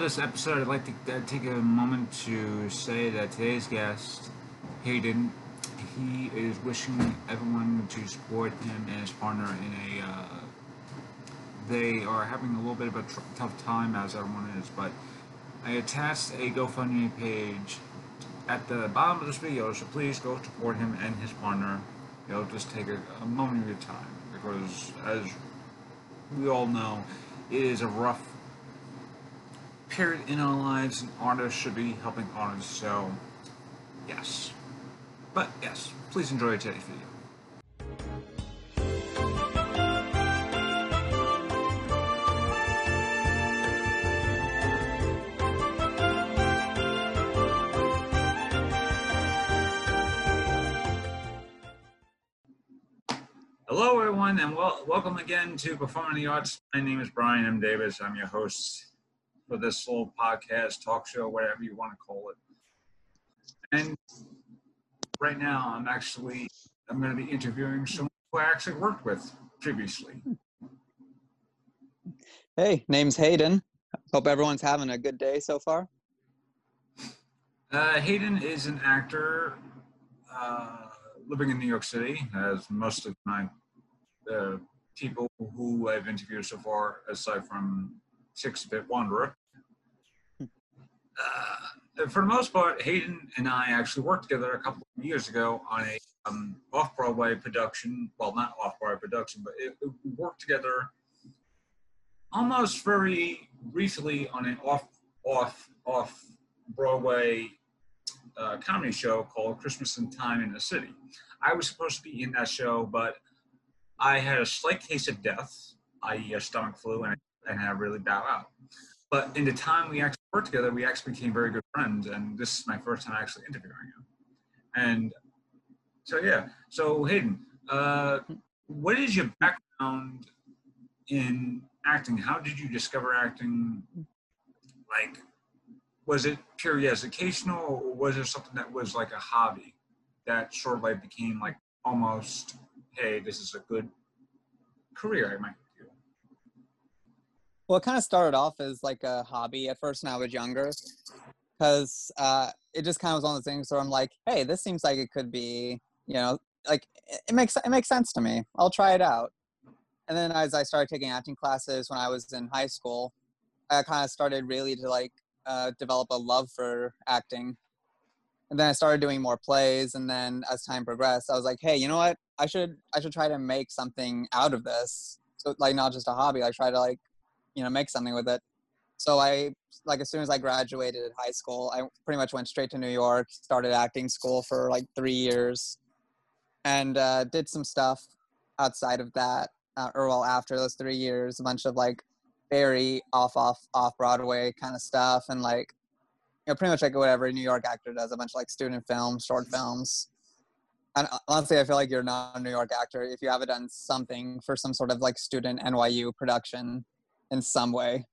this episode, I'd like to uh, take a moment to say that today's guest, Hayden, he is wishing everyone to support him and his partner in a. Uh, they are having a little bit of a tr- tough time, as everyone is, but I attached a GoFundMe page at the bottom of this video, so please go support him and his partner. Know, just take a, a moment of your time because, as we all know, it is a rough period in our lives, and artists should be helping artists. So, yes. But yes, please enjoy today's video. Hello, everyone, and wel- welcome again to Performing the Arts. My name is Brian M. Davis. I'm your host for this little podcast, talk show, whatever you want to call it. And right now, I'm actually I'm going to be interviewing someone who I actually worked with previously. Hey, name's Hayden. Hope everyone's having a good day so far. Uh, Hayden is an actor uh, living in New York City, as most of my uh, people who I've interviewed so far, aside from Six Bit Wanderer. Uh, for the most part, Hayden and I actually worked together a couple of years ago on a um, off-Broadway production. Well, not off-Broadway production, but it, it, we worked together almost very recently on an off, off, off Broadway uh, comedy show called Christmas in Time in the City. I was supposed to be in that show, but I had a slight case of death, i.e., a stomach flu, and, and I really bow out. But in the time we actually worked together, we actually became very good friends, and this is my first time actually interviewing him. And so, yeah. So, Hayden, uh, what is your background in acting? How did you discover acting? Like, was it purely educational, or was it something that was like a hobby that sort of like became like almost, hey, this is a good career I might? Well, it kind of started off as like a hobby at first when I was younger, because uh, it just kind of was one of those things where I'm like, hey, this seems like it could be, you know, like it, makes it makes sense to me. I'll try it out. And then as I started taking acting classes when I was in high school, I kind of started really to like uh, develop a love for acting. And then I started doing more plays, and then as time progressed, I was like, hey, you know what? I should I should try to make something out of this. So like not just a hobby. I try to like, you know, make something with it. So I like as soon as I graduated high school, I pretty much went straight to New York, started acting school for like three years, and uh, did some stuff outside of that. Uh, or well, after those three years, a bunch of like very off off off Broadway kind of stuff, and like you know pretty much like whatever New York actor does, a bunch of like student films, short films. And uh, honestly, I feel like you're not a New York actor if you haven't done something for some sort of like student NYU production in some way.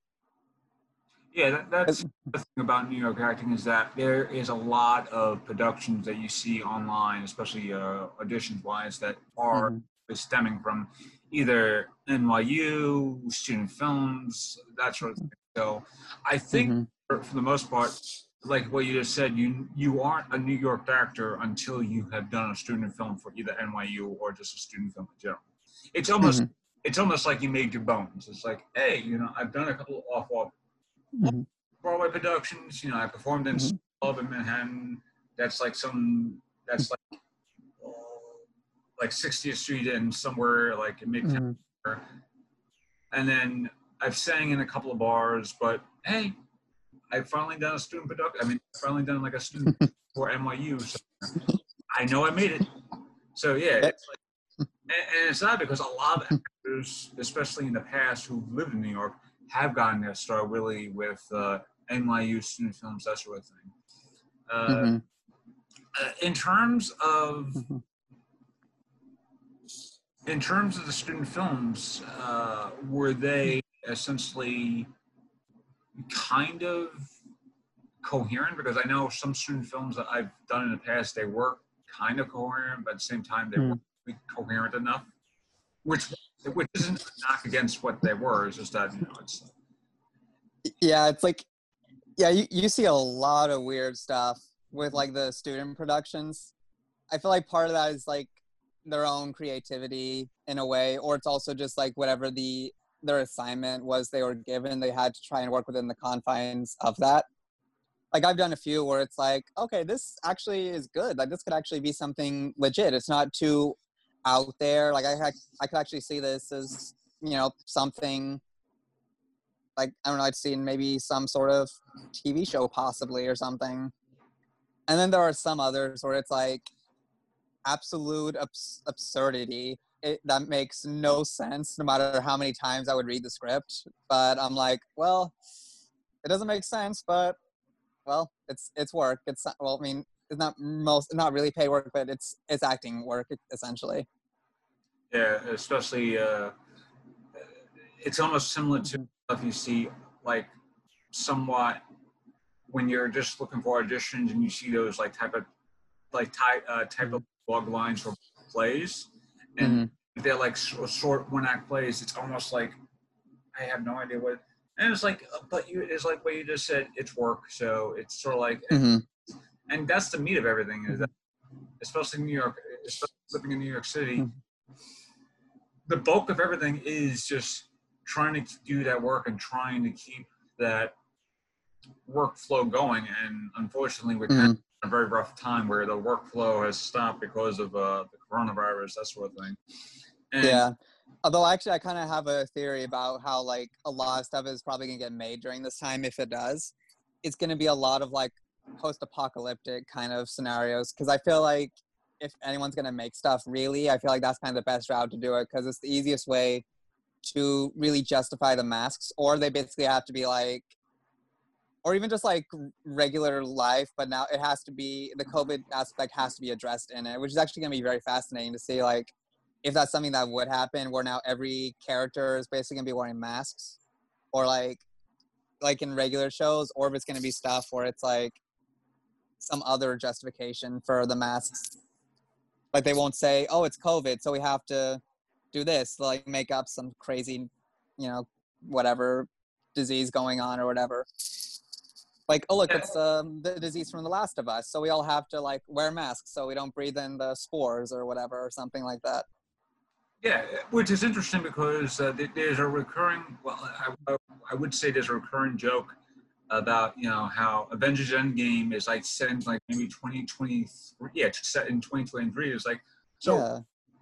Yeah, that, that's the thing about New York acting is that there is a lot of productions that you see online, especially uh, auditions wise, that are Mhm. stemming from either NYU, student films, that sort of thing. So I think Mhm. for, for the most part, like what you just said, you you aren't a New York actor until you have done a student film for either NYU or just a student film in general. It's almost Mhm. It's almost like you made your bones. It's like, hey, you know, I've done a couple of off off Mhm. Broadway productions. You know, I performed in Mhm. Club in Manhattan. That's like some. That's like uh, like 60th Street and somewhere like in Midtown. Mhm. And then I've sang in a couple of bars, but hey, I've finally done a student production. I mean, I've finally done like a student for NYU. So I know I made it. So yeah, it's like, and, and it's not because a lot of actors, especially in the past, who've lived in New York, have gotten their start really with uh, NYU student films, that sort of thing. Uh, Mhm. uh, in terms of Mhm. in terms of the student films, uh, were they essentially kind of coherent? Because I know some student films that I've done in the past, they were kind of coherent, but at the same time, they Hmm. Weren't coherent enough. Which, which isn't a knock against what they were. It's just that you know, it's yeah it's like Yeah, you, you see a lot of weird stuff with like the student productions. I feel like part of that is like their own creativity in a way, or it's also just like whatever the their assignment was they were given, they had to try and work within the confines of that. Like I've done a few where it's like, okay, this actually is good. Like this could actually be something legit. It's not too out there. Like I had, I could actually see this as you know something like I don't know, I'd seen maybe some sort of TV show possibly or something. And then there are some others where it's like absolute abs- absurdity. It, that makes no sense, no matter how many times I would read the script. But I'm like, well, it doesn't make sense, but well, it's it's work. It's well, I mean, it's not most, not really pay work, but it's it's acting work essentially. Yeah, especially uh, it's almost similar to Mhm. stuff you see like somewhat when you're just looking for auditions and you see those like type of like type uh, type of log lines for plays and Mhm. they're like short one act plays it's almost like i have no idea what and it's like uh, but you it's like what you just said it's work so it's sort of like Mhm. And that's the meat of everything is that especially in new york especially living in new york city Mhm. the bulk of everything is just trying to do that work and trying to keep that workflow going and unfortunately we're Mhm. in a very rough time where the workflow has stopped because of uh, the coronavirus that sort of thing and Yeah. Although actually, I kind of have a theory about how like a lot of stuff is probably gonna get made during this time. If it does, it's gonna be a lot of like post-apocalyptic kind of scenarios. Because I feel like if anyone's gonna make stuff, really, I feel like that's kind of the best route to do it because it's the easiest way to really justify the masks. Or they basically have to be like, or even just like regular life, but now it has to be the COVID aspect has to be addressed in it, which is actually gonna be very fascinating to see like if that's something that would happen where now every character is basically gonna be wearing masks or like like in regular shows or if it's gonna be stuff where it's like some other justification for the masks like they won't say oh it's covid so we have to do this like make up some crazy you know whatever disease going on or whatever like oh look it's um, the disease from the last of us so we all have to like wear masks so we don't breathe in the spores or whatever or something like that Yeah, which is interesting because uh, there's a recurring. Well, I, I would say there's a recurring joke about you know how Avengers Endgame is like set in like maybe 2023. Yeah, it's set in 2023. It's like so, yeah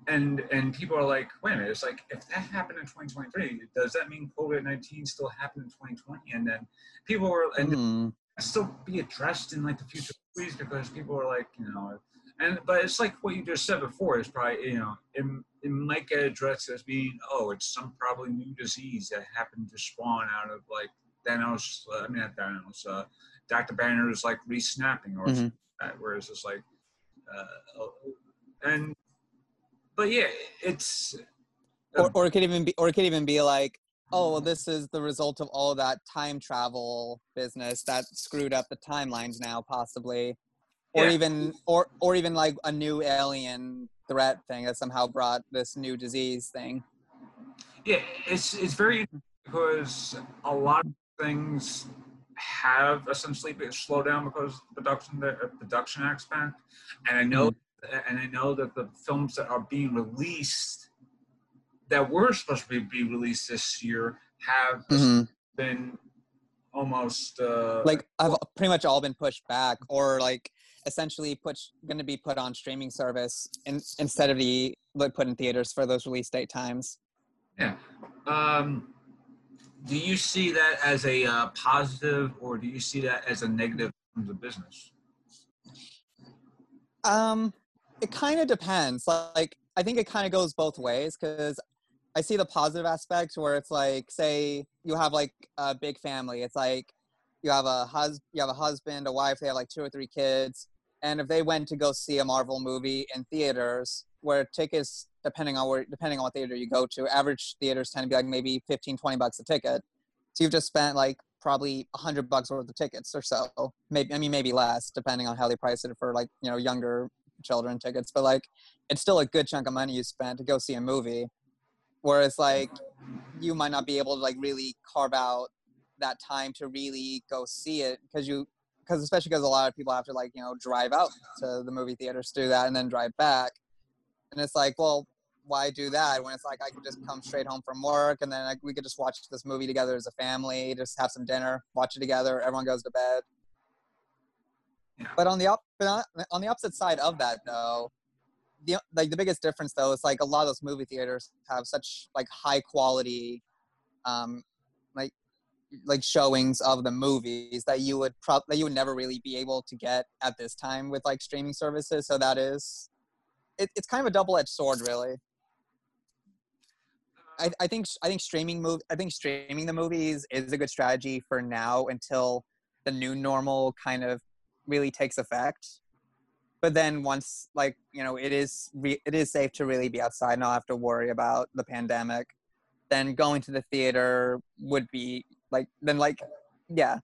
and and people are like, wait a minute. It's like if that happened in 2023, does that mean COVID 19 still happened in 2020? And then people were and Mhm. still be addressed in like the future movies because people are like, you know, and but it's like what you just said before is probably you know it, it might get addressed as being oh it's some probably new disease that happened to spawn out of like Thanos uh, I mean not Thanos uh, Dr. Banner Banner's like re-snapping or Mhm. that where it's like uh, and but yeah it's or, or it could even be or it could even be like oh well this is the result of all that time travel business that screwed up the timelines now possibly or Yeah. even or or even like a new alien threat thing that somehow brought this new disease thing Yeah, it's it's very because a lot of things have essentially been slowed down because of the production the uh, production aspect, and I know and I know that the films that are being released that were supposed to be, be released this year have Mhm. been almost uh, like have pretty much all been pushed back or like essentially put going to be put on streaming service in, instead of the like put in theaters for those release date times Yeah. Um, do you see that as a uh, positive or do you see that as a negative in of business? Um, it kind of depends. Like, I think it kind of goes both ways because I see the positive aspect where it's like, say, you have like a big family. It's like you have a hus, you have a husband, a wife. They have like two or three kids, and if they went to go see a Marvel movie in theaters, where tickets, depending on where, depending on what theater you go to, average theaters tend to be like maybe 15, 20 bucks a ticket. So you've just spent like probably a hundred bucks worth of tickets or so. Maybe I mean maybe less, depending on how they price it for like you know younger children tickets. But like it's still a good chunk of money you spent to go see a movie. Whereas like you might not be able to like really carve out that time to really go see it because you because especially because a lot of people have to like you know drive out to the movie theaters to do that and then drive back and it's like well why do that when it's like i could just come straight home from work and then like, we could just watch this movie together as a family just have some dinner watch it together everyone goes to bed. Yeah. but on the up but on the opposite side of that though the like the biggest difference though is like a lot of those movie theaters have such like high quality um like like showings of the movies that you would prob that you would never really be able to get at this time with like streaming services. So that is it, it's kind of a double-edged sword really I, I think I think streaming move I think streaming the movies is a good strategy for now until the new normal kind of really takes effect. But then once like you know it is re- it is safe to really be outside and not have to worry about the pandemic, then going to the theater would be like then like yeah,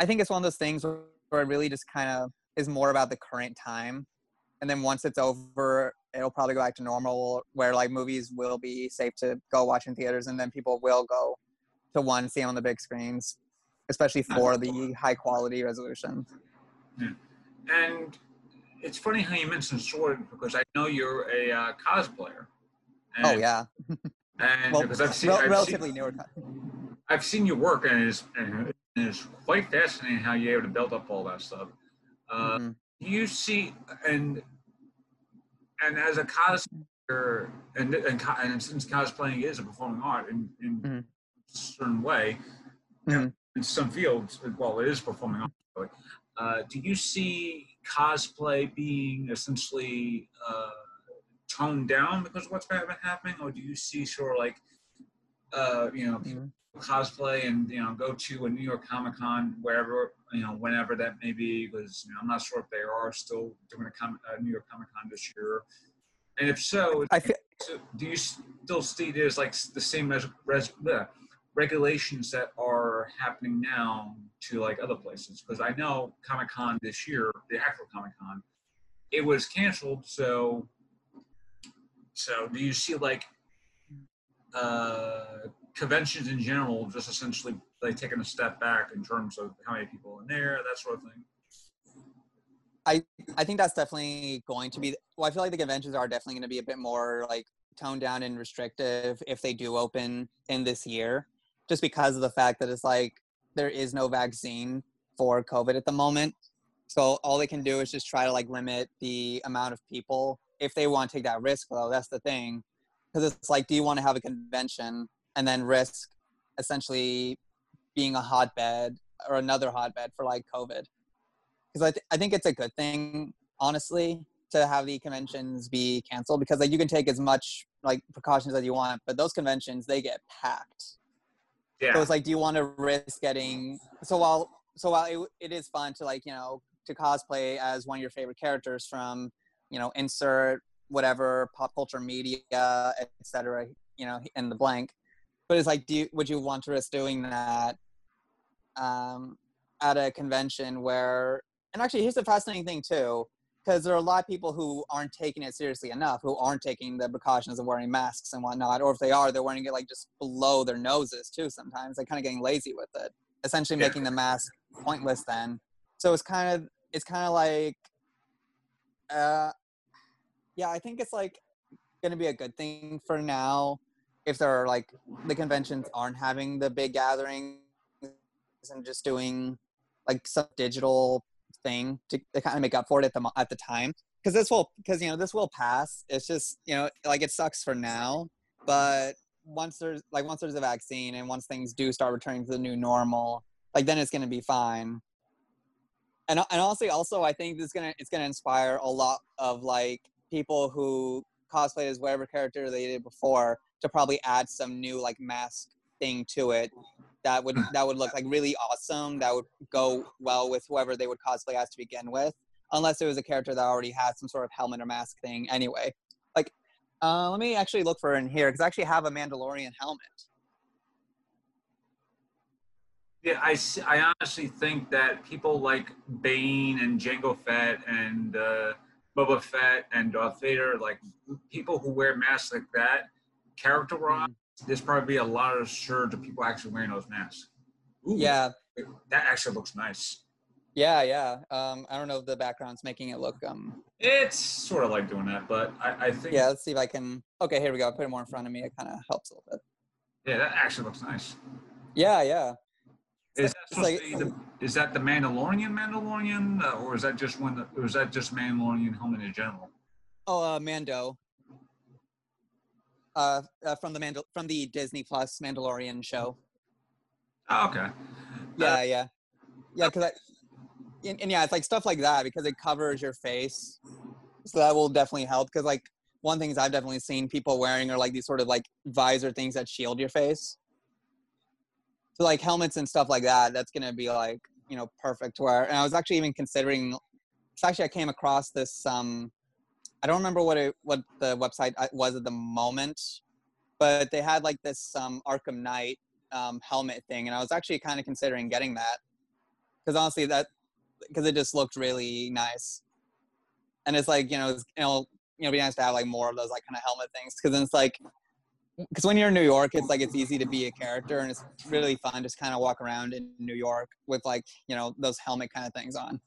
I think it's one of those things where it really just kind of is more about the current time, and then once it's over, it'll probably go back to normal where like movies will be safe to go watch in theaters and then people will go to one see on the big screens especially for the high quality resolution And it's funny how you mentioned sword because I know you're a uh, cosplayer. And, oh yeah And well because I've seen, I've relatively seen, newer I've seen your work and it's, and it's quite fascinating how you're able to build up all that stuff. Uh, Mhm. you see and and as a cosplayer and and, and since cosplaying is a performing art in, in Mhm. a certain way Mhm. in some fields well it is performing art uh, do you see cosplay being essentially uh, toned down because of what's been happening or do you see sort of like uh, you know Mhm. cosplay and you know go to a New York Comic Con wherever you know whenever that may be because you know, I'm not sure if they are still doing a, New York Comic Con this year, and if so, i feel so do you still see there's like the same as res, bleh, regulations that are happening now to like other places? Because I know Comic Con this year, the actual Comic Con, it was canceled. So, so do you see like uh, conventions in general just essentially like taking a step back in terms of how many people in there, that sort of thing? I think that's definitely going to be. Well, I feel like the conventions are definitely going to be a bit more like toned down and restrictive if they do open in this year, just because of the fact that it's like there is no vaccine for COVID at the moment. So all they can do is just try to like limit the amount of people if they want to take that risk. Though that's the thing, because it's like, do you want to have a convention and then risk essentially being a hotbed or another hotbed for like COVID? because I, th- I think it's a good thing honestly to have the conventions be canceled because like you can take as much like precautions as you want but those conventions they get packed Yeah. so it's like do you want to risk getting so while so while it, it is fun to like you know to cosplay as one of your favorite characters from you know insert whatever pop culture media etc you know in the blank but it's like do you would you want to risk doing that um at a convention where and actually here's the fascinating thing too because there are a lot of people who aren't taking it seriously enough who aren't taking the precautions of wearing masks and whatnot or if they are they're wearing it like just below their noses too sometimes they're kind of getting lazy with it essentially Yeah. making the mask pointless then so it's kind of it's kind of like uh yeah i think it's like gonna be a good thing for now if there are like the conventions aren't having the big gatherings and just doing like some digital thing to, to kind of make up for it at the at the time. Because this will because you know this will pass. It's just you know like it sucks for now but once there's like once there's a vaccine and once things do start returning to the new normal like then it's going to be fine. And and honestly also i think this is going to it's going to inspire a lot of like people who cosplay as whatever character they did before to probably add some new like mask thing to it that would that would look like really awesome that would go well with whoever they would cosplay as to begin with unless it was a character that already had some sort of helmet or mask thing. Anyway like uh, let me actually look for it in here because i actually have a mandalorian helmet. Yeah, I, I honestly think that people like Bane and Jango Fett and uh, Boba Fett and Darth Vader, like people who wear masks like that, character wise, there's probably a lot of surge of people actually wearing those masks. Ooh, Yeah, that actually looks nice. yeah, yeah. Um, I don't know if the background's making it look. Um, It's sort of like doing that, but I, I think yeah. Let's see if I can. Okay, here we go. I put it more in front of me. It kind of helps a little bit. yeah, that actually looks nice. Yeah, yeah. Is that, like- the, is that the Mandalorian Mandalorian, uh, or is that just one? That, or is that just Mandalorian helmet in general? Oh, uh, Mando. Uh, uh, from the Mandal- from the Disney Plus Mandalorian show. Oh, okay. Yeah, yeah, yeah. Because I, and, and yeah, it's like stuff like that because it covers your face, so that will definitely help. Because like one things I've definitely seen people wearing are like these sort of like visor things that shield your face. So like helmets and stuff like that, that's gonna be like you know perfect. Where and I was actually even considering. So actually, I came across this. Um, I don't remember what it what the website uh, was at the moment, but they had like this um, Arkham Knight um, helmet thing, and I was actually kind of considering getting that because honestly, that because it just looked really nice, and it's like you know, it's, you know, you know, be nice to have like more of those like kind of helmet things because it's like because when you're in New York, it's like it's easy to be a character, and it's really fun just kind of walk around in New York with like you know those helmet kind of things on.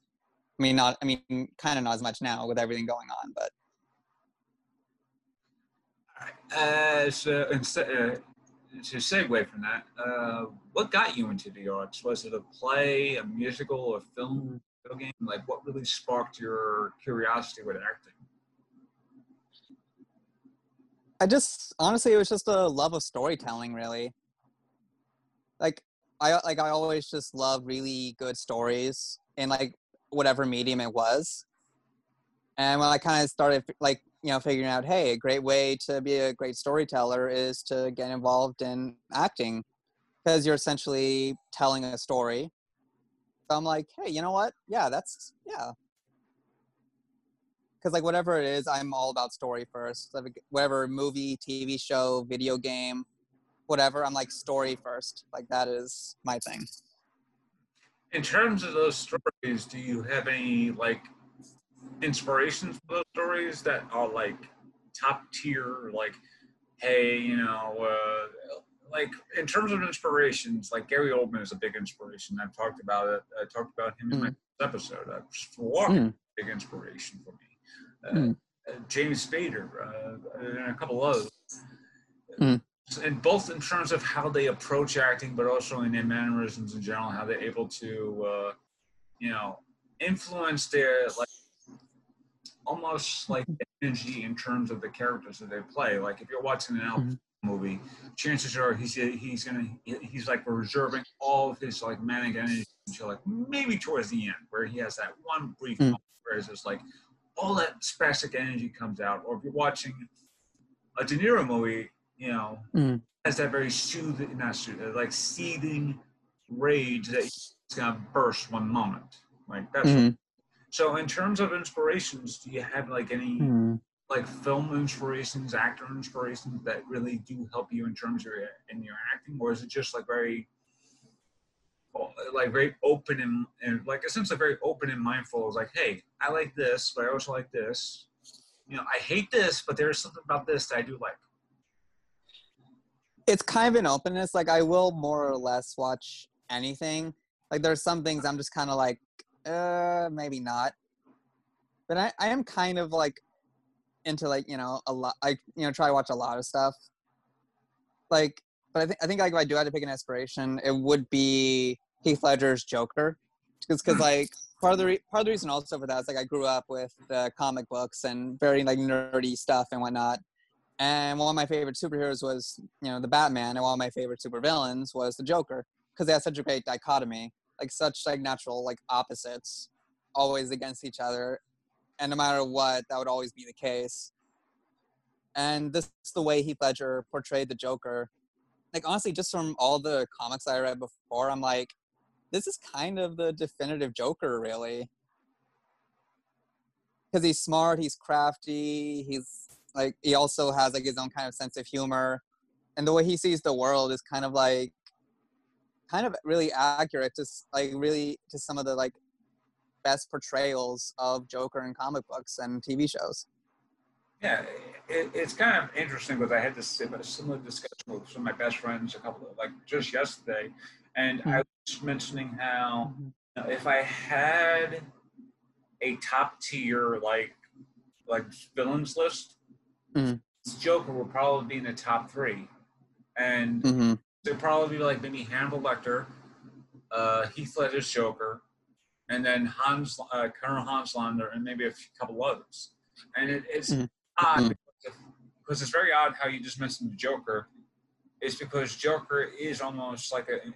I mean, not I mean, kind of not as much now with everything going on, but Uh, so instead, uh, to segue from that, uh, what got you into the arts? Was it a play, a musical, a film, game? Like, what really sparked your curiosity with acting? I just honestly, it was just a love of storytelling, really. Like I like I always just love really good stories in like whatever medium it was. And when I kind of started like you know figuring out, hey, a great way to be a great storyteller is to get involved in acting, because you're essentially telling a story. So I'm like, hey, you know what? Yeah, that's yeah because like whatever it is, I'm all about story first. Whatever movie, TV show, video game, whatever, I'm like story first. Like that is my thing. In terms of those stories, do you have any like inspirations for those stories that are like top tier? Like, hey, you know, uh, like in terms of inspirations, like Gary Oldman is a big inspiration. I've talked about it. I talked about him in my episode. Uh, Walker, Mm. big inspiration for me. Uh, Mm. uh, James Spader, uh, and a couple others. Mm. And both in terms of how they approach acting, but also in their mannerisms in general, how they're able to, uh, you know, influence their like almost like energy in terms of the characters that they play. Like if you're watching an Al Mhm. movie, chances are he's he's gonna he's like reserving all of his like manic energy until like maybe towards the end, where he has that one brief Mm. moment where it's just like all that spastic energy comes out. Or if you're watching a De Niro movie, you know, Mm. has that very soothing, not soothing, like seething rage that he's gonna burst one moment. Like that's Mhm. So. In terms of inspirations, do you have like any Mm. like film inspirations, actor inspirations that really do help you in terms of your, in your acting, or is it just like very like very open and, and like essentially very open and mindful? It's like, hey, I like this, but I also like this. You know, I hate this, but there's something about this that I do like. It's kind of an openness. Like I will more or less watch anything. Like there's some things I'm just kind of like, uh, maybe not. But I, I am kind of like into like you know a lot. I you know try to watch a lot of stuff. Like, but I think I think like if I do have to pick an inspiration, it would be Heath Ledger's Joker, just because like part of the re- part of the reason also for that is like I grew up with comic books and very like nerdy stuff and whatnot. And one of my favorite superheroes was, you know, the Batman, and one of my favorite supervillains was the Joker, because they had such a great dichotomy, like such like natural like opposites, always against each other, and no matter what, that would always be the case. And this is the way Heath Ledger portrayed the Joker. Like honestly, just from all the comics I read before, I'm like, this is kind of the definitive Joker, really. Because he's smart, he's crafty, he's like he also has like his own kind of sense of humor and the way he sees the world is kind of like kind of really accurate to like really to some of the like best portrayals of joker in comic books and tv shows Yeah, it, it's kind of interesting because I had this sim- similar discussion with some of my best friends a couple of like just yesterday, and Mhm. I was mentioning how Mhm. you know, if I had a top tier like like villains list, Mhm. Joker would probably be in the top three, and Mhm. There'd probably be like maybe Hannibal Lecter, uh, Heath Ledger's Joker, and then Hans, uh, Colonel Hans Landa, and maybe a few, couple others. And it, it's Mhm. odd Mhm. because, because it's very odd how you just mentioned the Joker. It's because Joker is almost like an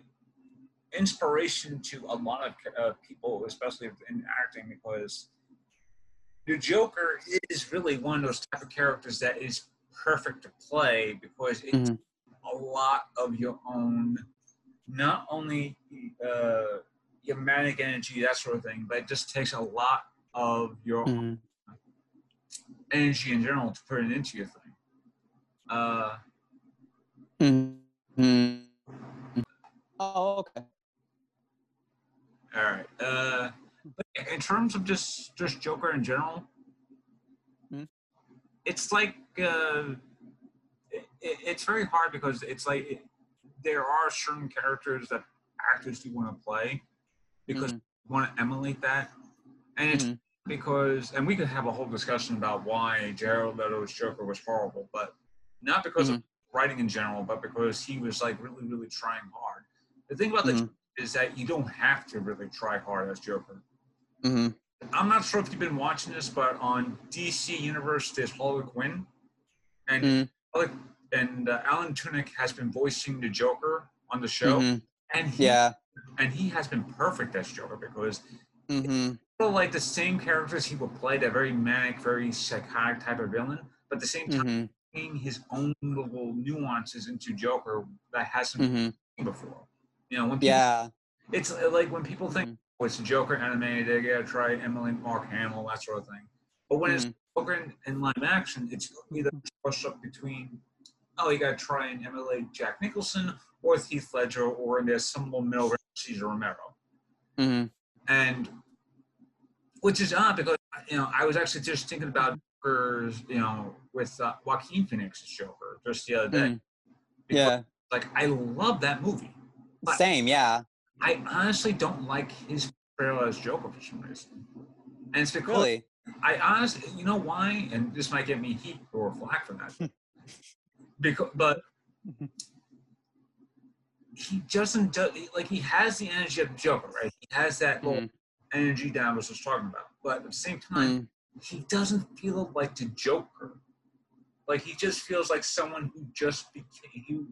inspiration to a lot of uh, people, especially in acting, because the Joker is really one of those type of characters that is perfect to play because it's Mhm. A lot of your own, not only uh, your manic energy, that sort of thing, but it just takes a lot of your Mhm. energy in general to put it into your thing. Uh, Mhm. Oh, okay. all right. Uh, but in terms of just just Joker in general, Hmm. it's like uh, it, it- it's very hard because it's like it, there are certain characters that actors do want to play because Mhm. you want to emulate that, and it's Mhm. because and we could have a whole discussion about why Jared Leto's Joker was horrible, but not because of writing in general, but because he was like really, really trying hard. The thing about the Mhm. Joker is that you don't have to really try hard as Joker. Mhm. I'm not sure if you've been watching this, but on DC Universe, there's Harley Quinn, and Mhm. Harley- and uh, Alan Tudyk has been voicing the Joker on the show, Mhm. and he, Yeah. and he has been perfect as Joker because Mhm. feel like the same characters he would play, that very manic, very psychotic type of villain, but at the same time, Mhm. bringing his own little nuances into Joker that hasn't Mhm. been seen before. You know, when people, Yeah. it's uh, like when people think Mhm. oh, it's a Joker animated, they gotta try Emily Mark Hamill, that sort of thing. But when it's Mhm. Joker in, in live action, it's the push up between, oh, you gotta try and emulate Jack Nicholson or Heath Ledger, or there's some little middle Cesar Romero Mhm. and which is odd because you know I was actually just thinking about Joker's, you know with uh, Joaquin Phoenix's Joker just the other day. Mhm. Yeah. like I love that movie. Same. Yeah. I honestly don't like his portrayal as Joker for some reason, and it's because Really. I honestly, you know why? And this might get me heat or flack for that. because, but he doesn't do, like he has the energy of the Joker, right? He has that little Mhm. energy that I was just talking about, but at the same time, Mhm. he doesn't feel like the Joker. Like he just feels like someone who just became he,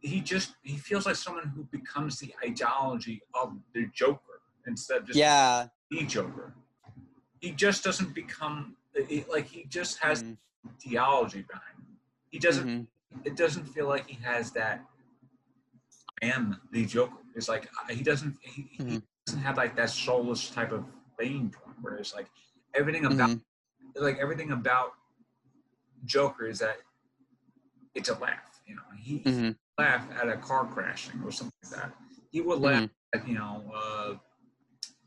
he just he feels like someone who becomes the ideology of the Joker instead of just Yeah. the Joker. He just doesn't become like he just has Mhm. theology behind. He doesn't. Mhm. It doesn't feel like he has that. I am the Joker. It's like he doesn't. He, he Mhm. doesn't have like that soulless type of vein where it's like everything about Mhm. like everything about Joker is that it's a laugh. You know, he, he Mhm. laugh at a car crashing or something like that. He would laugh at you know uh,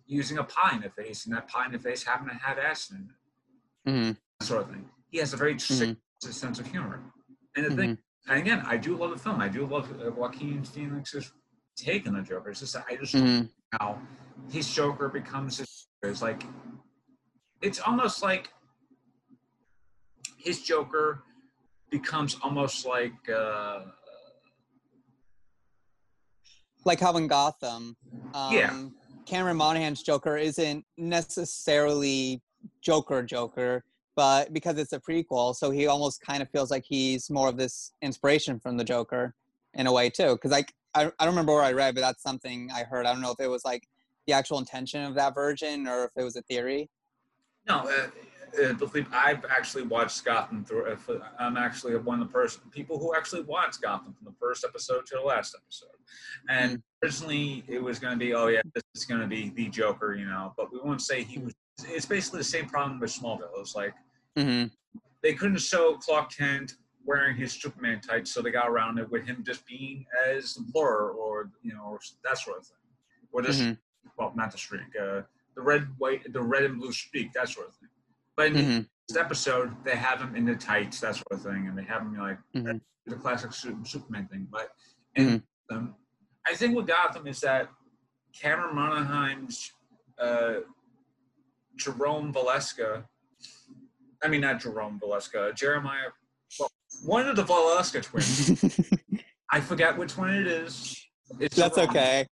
using a pie in the face, and that pie in the face happened to have acid in it, Mhm. that sort of thing. He has a very sick Mhm. sense of humor. And the thing, Mhm. and again, I do love the film. I do love uh, Joaquin Phoenix's take on the Joker. It's just I just Mhm. know how his Joker becomes his. It's like it's almost like his Joker becomes almost like uh, Like how in Gotham, um, Yeah. Cameron Monaghan's Joker isn't necessarily Joker Joker, but because it's a prequel, so he almost kind of feels like he's more of this inspiration from the Joker in a way too. Because like I, I don't remember where I read, but that's something I heard. I don't know if it was like the actual intention of that version or if it was a theory. No, uh, uh, believe I've actually watched Gotham through. I'm actually one of the person people who actually watched Gotham from the first episode to the last episode. And originally, it was going to be, oh yeah, this is going to be the Joker, you know. But we won't say he was. It's basically the same problem with Smallville. It's like Mm-hmm. they couldn't show Clark Kent wearing his Superman tights, so they got around it with him just being as the Blur or you know or that sort of thing, or this Mhm. well not the streak, uh, the red white, the red and blue streak, that sort of thing. But in Mm-hmm. this episode, they have him in the tights, that sort of thing, and they have him like Mhm. the classic Superman thing. But in them, I think with Gotham is that Cameron Monaghan's uh, Jerome Valeska. I mean, not Jerome Valeska. Jeremiah. Well, one of the Valeska twins. I forget which one it is. It's that's Jerome. okay.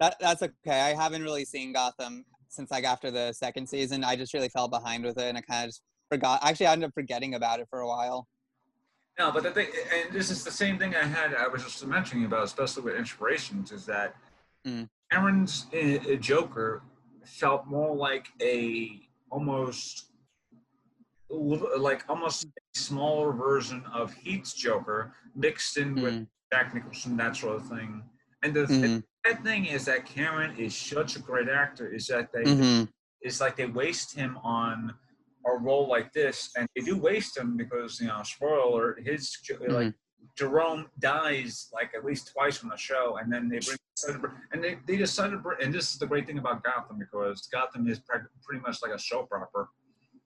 That, that's okay. I haven't really seen Gotham since like after the second season. I just really fell behind with it, and I kind of just forgot. Actually, I ended up forgetting about it for a while. No, but the thing, and this is the same thing I had. I was just mentioning about, especially with inspirations, is that mm. Aaron's uh, Joker felt more like a almost like almost a smaller version of Heath's Joker mixed in mm. with Jack Nicholson, that sort of thing. And the, mm-hmm. the thing is that Cameron is such a great actor. Is that they mm-hmm. it's like they waste him on a role like this, and they do waste him because you know, spoiler, his mm-hmm. like Jerome dies like at least twice on the show, and then they bring and they, they decided to bring, and this is the great thing about Gotham because Gotham is pretty much like a soap opera.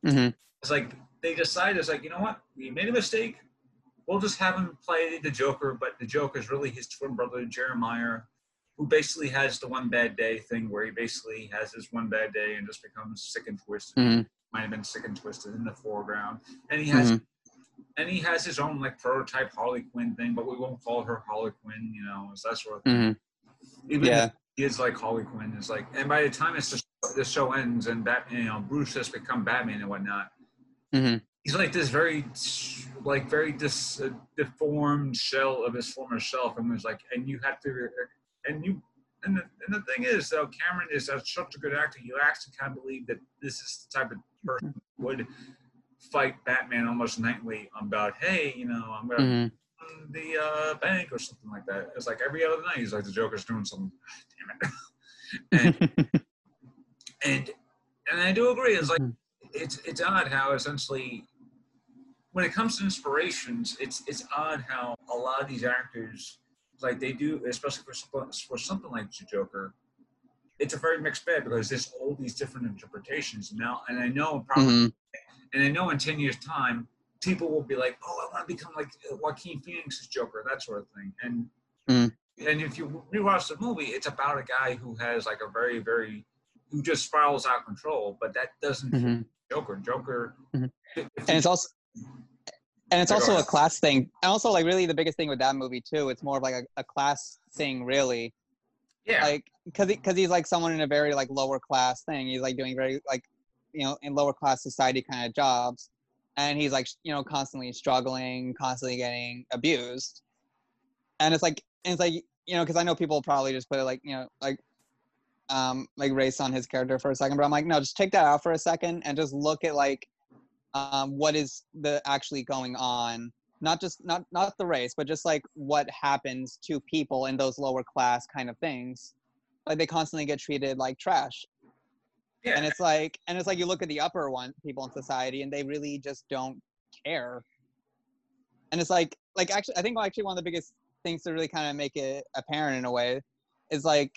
Mm-hmm. It's like they decide it's like you know what we made a mistake, we'll just have him play the Joker, but the Joker is really his twin brother Jeremiah, who basically has the one bad day thing where he basically has his one bad day and just becomes sick and twisted. Mm-hmm might have been sick and twisted in the foreground, and he has. Mm-hmm. And he has his own like prototype Harley Quinn thing, but we won't call her Harley Quinn, you know, it's that sort of thing. Mm-hmm. Even yeah. he is like Harley Quinn is like, and by the time it's the, the show ends and Batman, you know, Bruce has become Batman and whatnot, mm-hmm. he's like this very, like very dis, uh, deformed shell of his former self, and was like, and you have to, and you and the, and the thing is, though, Cameron is such a good actor. You actually kind of believe that this is the type of person would fight Batman almost nightly about, hey, you know, I'm going to mm-hmm. the uh, bank or something like that. It's like every other night, he's like, the Joker's doing something. Damn it. and, and and I do agree. It's like mm-hmm. it's it's odd how essentially when it comes to inspirations, it's it's odd how a lot of these actors like they do, especially for for something like the Joker, it's a very mixed bag because there's all these different interpretations now. And I know probably, mm-hmm. and I know in ten years' time, people will be like, "Oh, I want to become like Joaquin Phoenix's Joker," that sort of thing. And mm-hmm. and if you rewatch the movie, it's about a guy who has like a very very who just spirals out control. But that doesn't mm-hmm. Joker. Joker. Mm-hmm. And it's also and it's also a class thing and also like really the biggest thing with that movie too it's more of like a, a class thing really yeah like because because he's like someone in a very like lower class thing he's like doing very like you know in lower class society kind of jobs and he's like you know constantly struggling constantly getting abused and it's like and it's like you know because i know people probably just put it like you know like um like race on his character for a second but i'm like no just take that out for a second and just look at like um, what is the actually going on not just not not the race but just like what happens to people in those lower class kind of things. Like they constantly get treated like trash. Yeah. and it's like and it's like you look at the upper one people in society and they really just don't care. And it's like like actually i think actually one of the biggest things to really kind of make it apparent in a way is like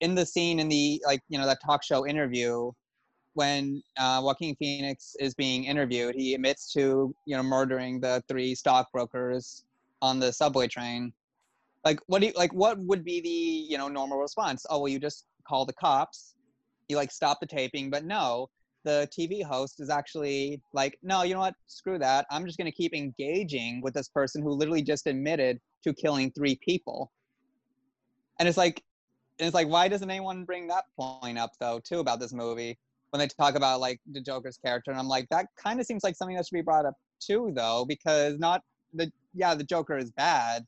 in the scene in the like you know that talk show interview when uh, Joaquin Phoenix is being interviewed, he admits to you know murdering the three stockbrokers on the subway train. Like, what do you like? What would be the you know normal response? Oh, well, you just call the cops. You like stop the taping, but no, the TV host is actually like, no, you know what? Screw that. I'm just gonna keep engaging with this person who literally just admitted to killing three people. And it's like, it's like, why doesn't anyone bring that point up though, too, about this movie? when they talk about like the Joker's character, and I'm like, that kind of seems like something that should be brought up too, though, because not the yeah, the Joker is bad,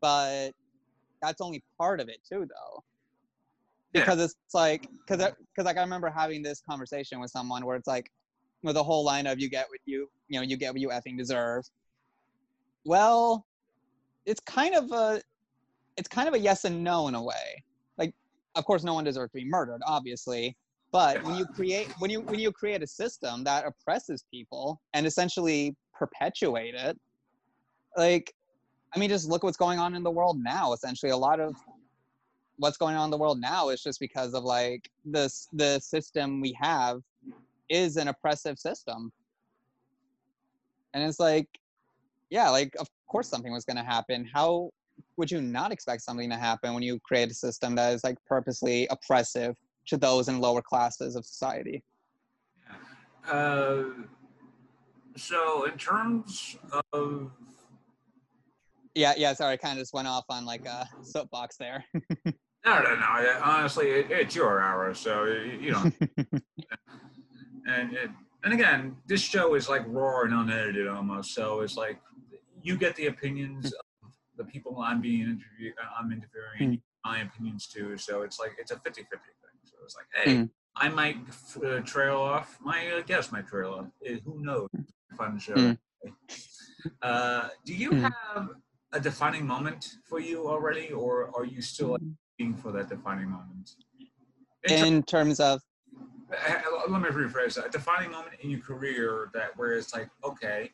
but that's only part of it too, though. Because yeah. it's like, because because like I remember having this conversation with someone where it's like, with the whole line of you get what you you know you get what you effing deserve. Well, it's kind of a it's kind of a yes and no in a way. Of course, no one deserves to be murdered, obviously, but when you create when you when you create a system that oppresses people and essentially perpetuate it, like I mean, just look what's going on in the world now. Essentially, a lot of what's going on in the world now is just because of like this the system we have is an oppressive system. And it's like, yeah, like of course something was gonna happen. How would you not expect something to happen when you create a system that is like purposely oppressive to those in lower classes of society? Uh, so in terms of yeah, yeah. Sorry, I kind of just went off on like a soapbox there. no, no, no. Honestly, it, it's your hour, so you know. and it, and again, this show is like raw and unedited almost. So it's like you get the opinions the people I'm being interviewed, I'm interviewing, mm. my opinions too. So it's like it's a 50-50 thing. So it's like, hey, mm. I might uh, trail off. My uh, guest might trail off. Uh, who knows? Fun show. Mm. Uh, do you mm. have a defining moment for you already, or are you still looking for that defining moment? In, in terms of, let me rephrase that: a defining moment in your career that where it's like, okay,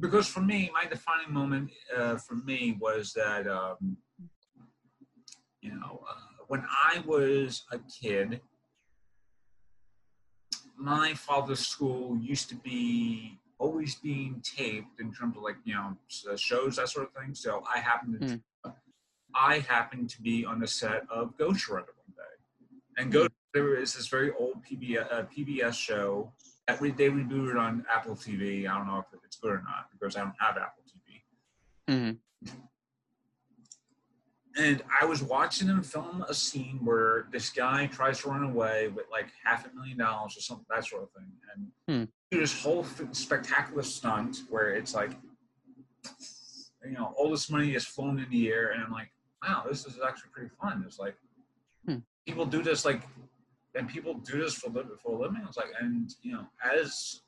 because for me, my defining moment uh, for me was that, um, you know, uh, when I was a kid, my father's school used to be always being taped in terms of like you know shows that sort of thing. So I happened to mm. I happened to be on the set of Ghostwriter one day, and Ghost Shredder is this very old PBS, uh, PBS show we, they it on Apple TV. I don't know if it's good or not because I don't have Apple TV. Mm-hmm. And I was watching them film a scene where this guy tries to run away with like half a million dollars or something, that sort of thing. And hmm. do this whole spectacular stunt where it's like, you know, all this money is flown in the air. And I'm like, wow, this is actually pretty fun. It's like, hmm. people do this like, and people do this for, for a living. It's like, and, you know, as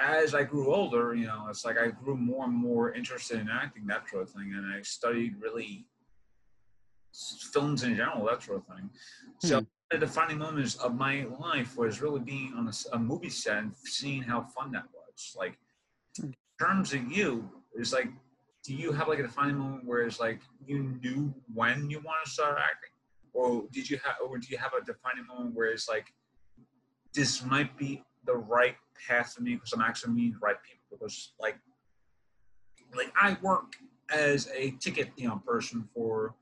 as I grew older, you know, it's like I grew more and more interested in acting, that sort of thing, and I studied really films in general, that sort of thing. So hmm. the defining moments of my life was really being on a, a, movie set and seeing how fun that was. Like, hmm. in terms of you, it's like, do you have like a defining moment where it's like you knew when you want to start acting, or did you have, or do you have a defining moment where it's like, this might be the right path for me because I'm actually meeting the right people. Because like, like I work as a ticket, you know, person for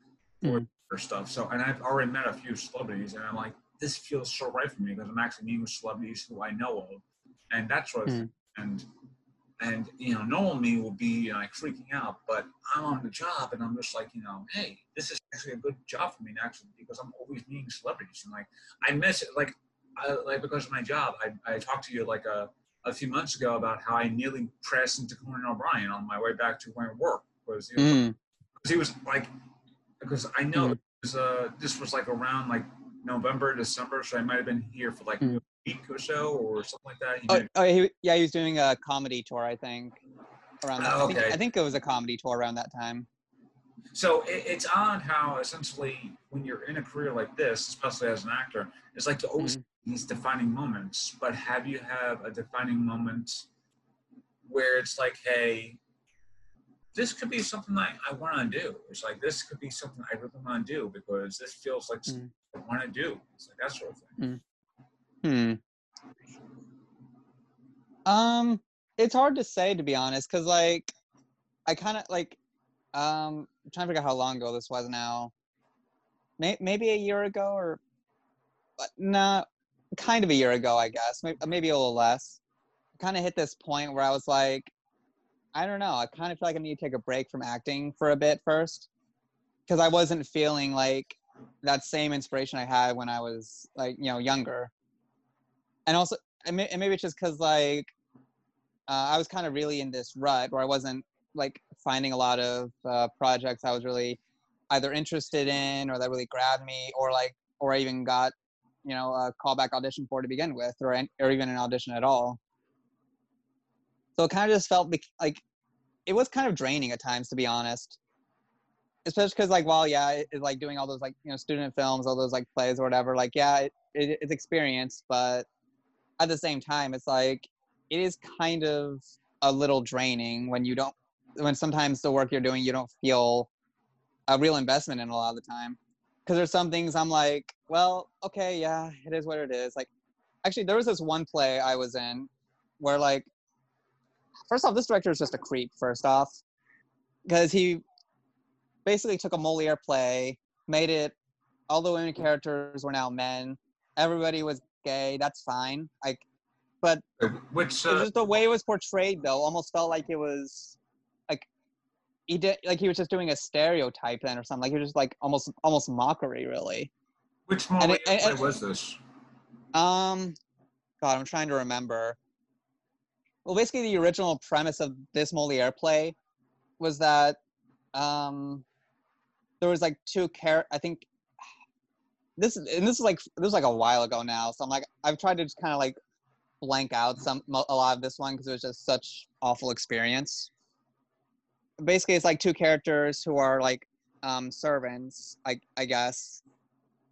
for, mm. stuff. So, and I've already met a few celebrities, and I'm like, this feels so right for me because I'm actually meeting with celebrities who I know of, and that's of mm. And and you know, normal me will be you know, like freaking out, but I'm on the job, and I'm just like, you know, hey, this is actually a good job for me actually because I'm always meeting celebrities, and like I miss it, like I, like because of my job, I, I talked to you like a, a few months ago about how I nearly pressed into Conan O'Brien on my way back to where I work because you know, mm. he was like because I know mm. was, uh, this was like around like November December, so I might have been here for like mm. a week or so or something like that. He oh, oh he, yeah, he was doing a comedy tour, I think. Around that, oh, okay. I think, I think it was a comedy tour around that time. So it, it's odd how essentially when you're in a career like this, especially as an actor, it's like to always mm these defining moments. But have you have a defining moment where it's like, hey, this could be something that I want to do. It's like this could be something I really want to do because this feels like mm. I want to do. It's like that sort of thing. Mm. Hmm. Um, it's hard to say to be honest, because like I kind of like um I'm trying to figure out how long ago this was now. May- maybe a year ago or but no, kind of a year ago, I guess, maybe, maybe a little less. Kind of hit this point where I was like, I don't know. I kind of feel like I need to take a break from acting for a bit first, because I wasn't feeling like that same inspiration I had when I was like you know younger. And also, and maybe it's just because like uh, I was kind of really in this rut where I wasn't like finding a lot of uh, projects I was really either interested in or that really grabbed me or like or I even got you know a callback audition for to begin with or or even an audition at all. So it kind of just felt like it was kind of draining at times to be honest. Especially because like while yeah, it, it, like doing all those like you know student films, all those like plays or whatever, like yeah, it, it, it's experience, but at the same time, it's like it is kind of a little draining when you don't when sometimes the work you're doing you don't feel a real investment in a lot of the time because there's some things i'm like well okay yeah it is what it is like actually there was this one play i was in where like first off this director is just a creep first off because he basically took a Moliere play, made it all the women characters were now men. Everybody was gay. That's fine. Like, but Which uh, just the way it was portrayed though almost felt like it was he did like he was just doing a stereotype then or something like he was just like almost almost mockery really. Which and it- and- and- was this? um god i'm trying to remember. Well basically the original premise of this moliere play was that um there was like two char i think this and this is like this was like a while ago now so i'm like i've tried to just kind of like blank out some a lot of this one because it was just such awful experience basically it's like two characters who are like um servants i i guess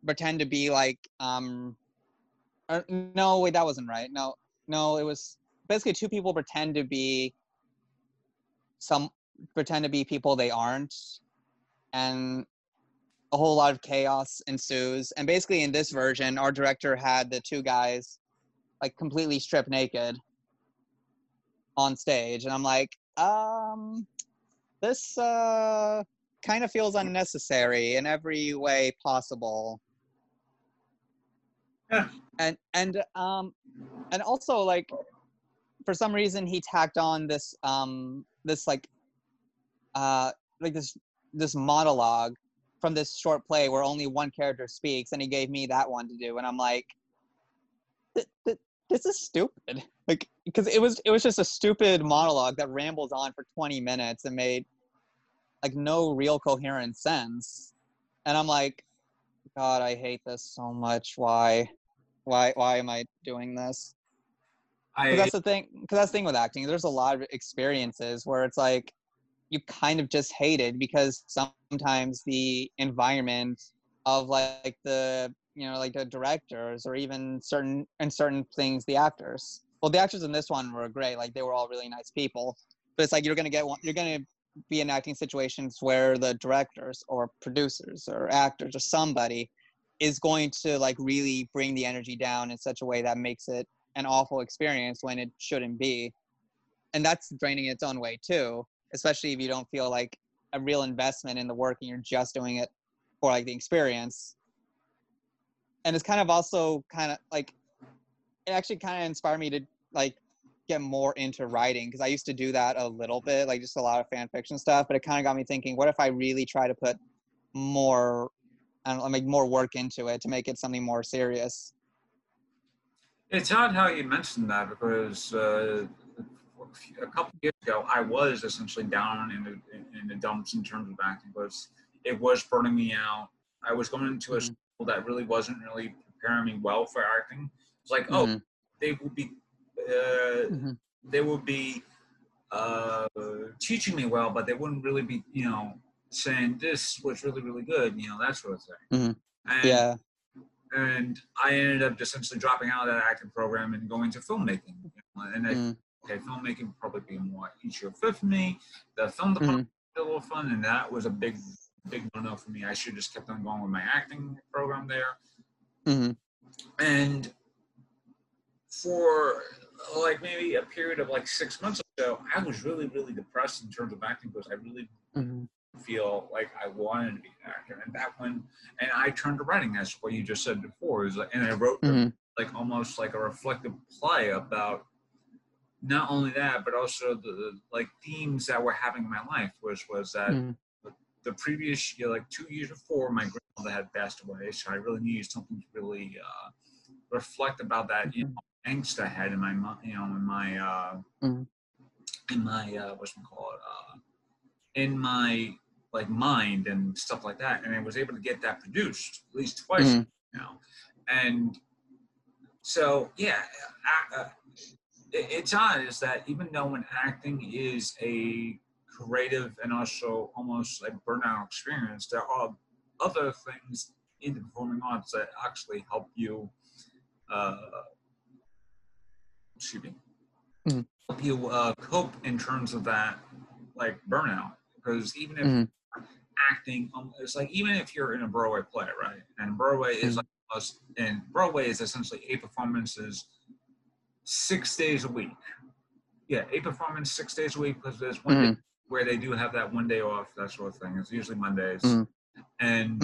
pretend to be like um or, no wait that wasn't right. No no it was basically two people pretend to be some pretend to be people they aren't and a whole lot of chaos ensues and basically in this version our director had the two guys like completely stripped naked on stage and i'm like um this uh kind of feels unnecessary in every way possible Yeah. and and um and also like for some reason he tacked on this um this like uh like this this monologue from this short play where only one character speaks and he gave me that one to do and i'm like "Th- th- this is stupid like because it was it was just a stupid monologue that rambles on for 20 minutes and made like no real coherent sense. And i'm like god i hate this so much. Why why why am i doing this? I that's the thing because that's the thing with acting. There's a lot of experiences where it's like you kind of just hate it because sometimes the environment of like the you know like the directors or even certain and certain things the actors. Well the actors in this one were great. Like they were all really nice people. But it's like you're gonna get one you're gonna be in acting situations where the directors or producers or actors or somebody is going to like really bring the energy down in such a way that makes it an awful experience when it shouldn't be. And that's draining its own way too especially if you don't feel like a real investment in the work and you're just doing it for like the experience. And it's kind of also kind of like it actually kind of inspired me to like get more into writing because i used to do that a little bit like just a lot of fan fiction stuff but it kind of got me thinking what if i really try to put more I don't know, like more work into it to make it something more serious It's odd how you mentioned that because uh, a couple of years ago, I was essentially down in the in the dumps in terms of acting. Was it was burning me out. I was going into a Mhm. school that really wasn't really preparing me well for acting. It's like, oh, Mhm. they would be, uh, Mhm. they would be uh, teaching me well, but they wouldn't really be, you know, saying this was really really good, you know, that sort of thing. Mhm. And yeah and I ended up essentially dropping out of that acting program and going to filmmaking. you know, And I, Mm. okay, filmmaking would probably be more easier fit for me. The film department was a little fun, and that was a big, big no-no for me. I should have just kept on going with my acting program there. hmm And for like maybe a period of like six months or so, I was really, really depressed in terms of acting because I really hmm feel like I wanted to be an actor. And that one, and I turned to writing, That's what you just said before, is like, and I wrote hmm like almost like a reflective play about not only that, but also the, the like themes that were having in my life was was that Mhm. the previous year, like two years before, my grandmother had passed away, so I really needed something to really uh, reflect about that you know, angst I had in my you know in my uh, Mhm. in my uh, what's it called uh, in my like mind and stuff like that, and I was able to get that produced at least twice Mhm. now, and so yeah, I, uh, it, it's odd is that even though when acting is a creative and also almost like burnout experience, there are other things in the performing arts that actually help you. Uh, excuse me. Mhm. Help you uh, cope in terms of that, like burnout. Because even if Mhm. acting, um, it's like even if you're in a Broadway play, right? And Broadway is Mhm. like us, and Broadway is essentially eight performances, six days a week. Yeah, eight performances, six days a week because there's one day Mhm. where they do have that one day off, that sort of thing. It's usually Mondays, Mhm. and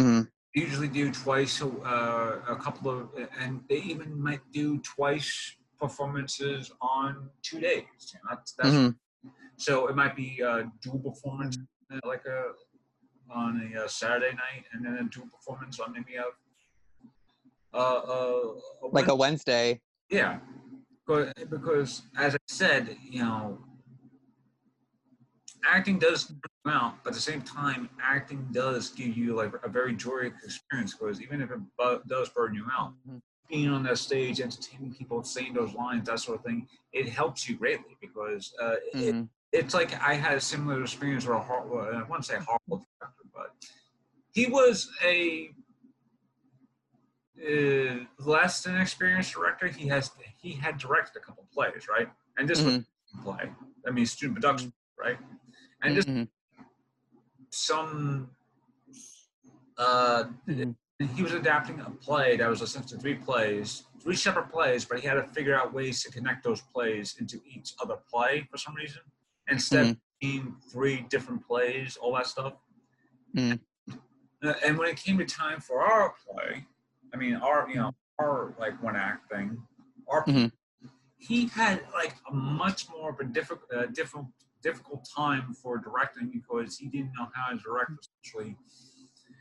usually do twice uh, a couple of, and they even might do twice performances on two days. That's, that's Mhm. so it might be a dual performance, like a on a, uh Saturday night, and then a dual performance on maybe a, uh, uh, a Like a Wednesday. yeah, because, because as I said, you know, acting does burn you out, but at the same time, acting does give you like a very joyous experience. Because even if it bu- does burn you out, Mhm. Being on that stage, entertaining people, saying those lines, that sort of thing, it helps you greatly because uh, it, Mhm. it's like I had a similar experience with a hor- well, I wouldn't say horrible director, but he was a uh, less than experienced director. He has he had directed a couple plays, right? And this was Mhm. a play. I mean, student production, right? And just Mhm. some. Uh, Mhm. he was adapting a play that was essentially three plays, three separate plays, but he had to figure out ways to connect those plays into each other play for some reason. Instead of being three different plays, all that stuff. Mhm. Uh, and when it came to time for our play, I mean, our, you know, our like one act thing, our, Mhm. he had like a much more of a difficult, uh, difficult, difficult time for directing because he didn't know how to direct essentially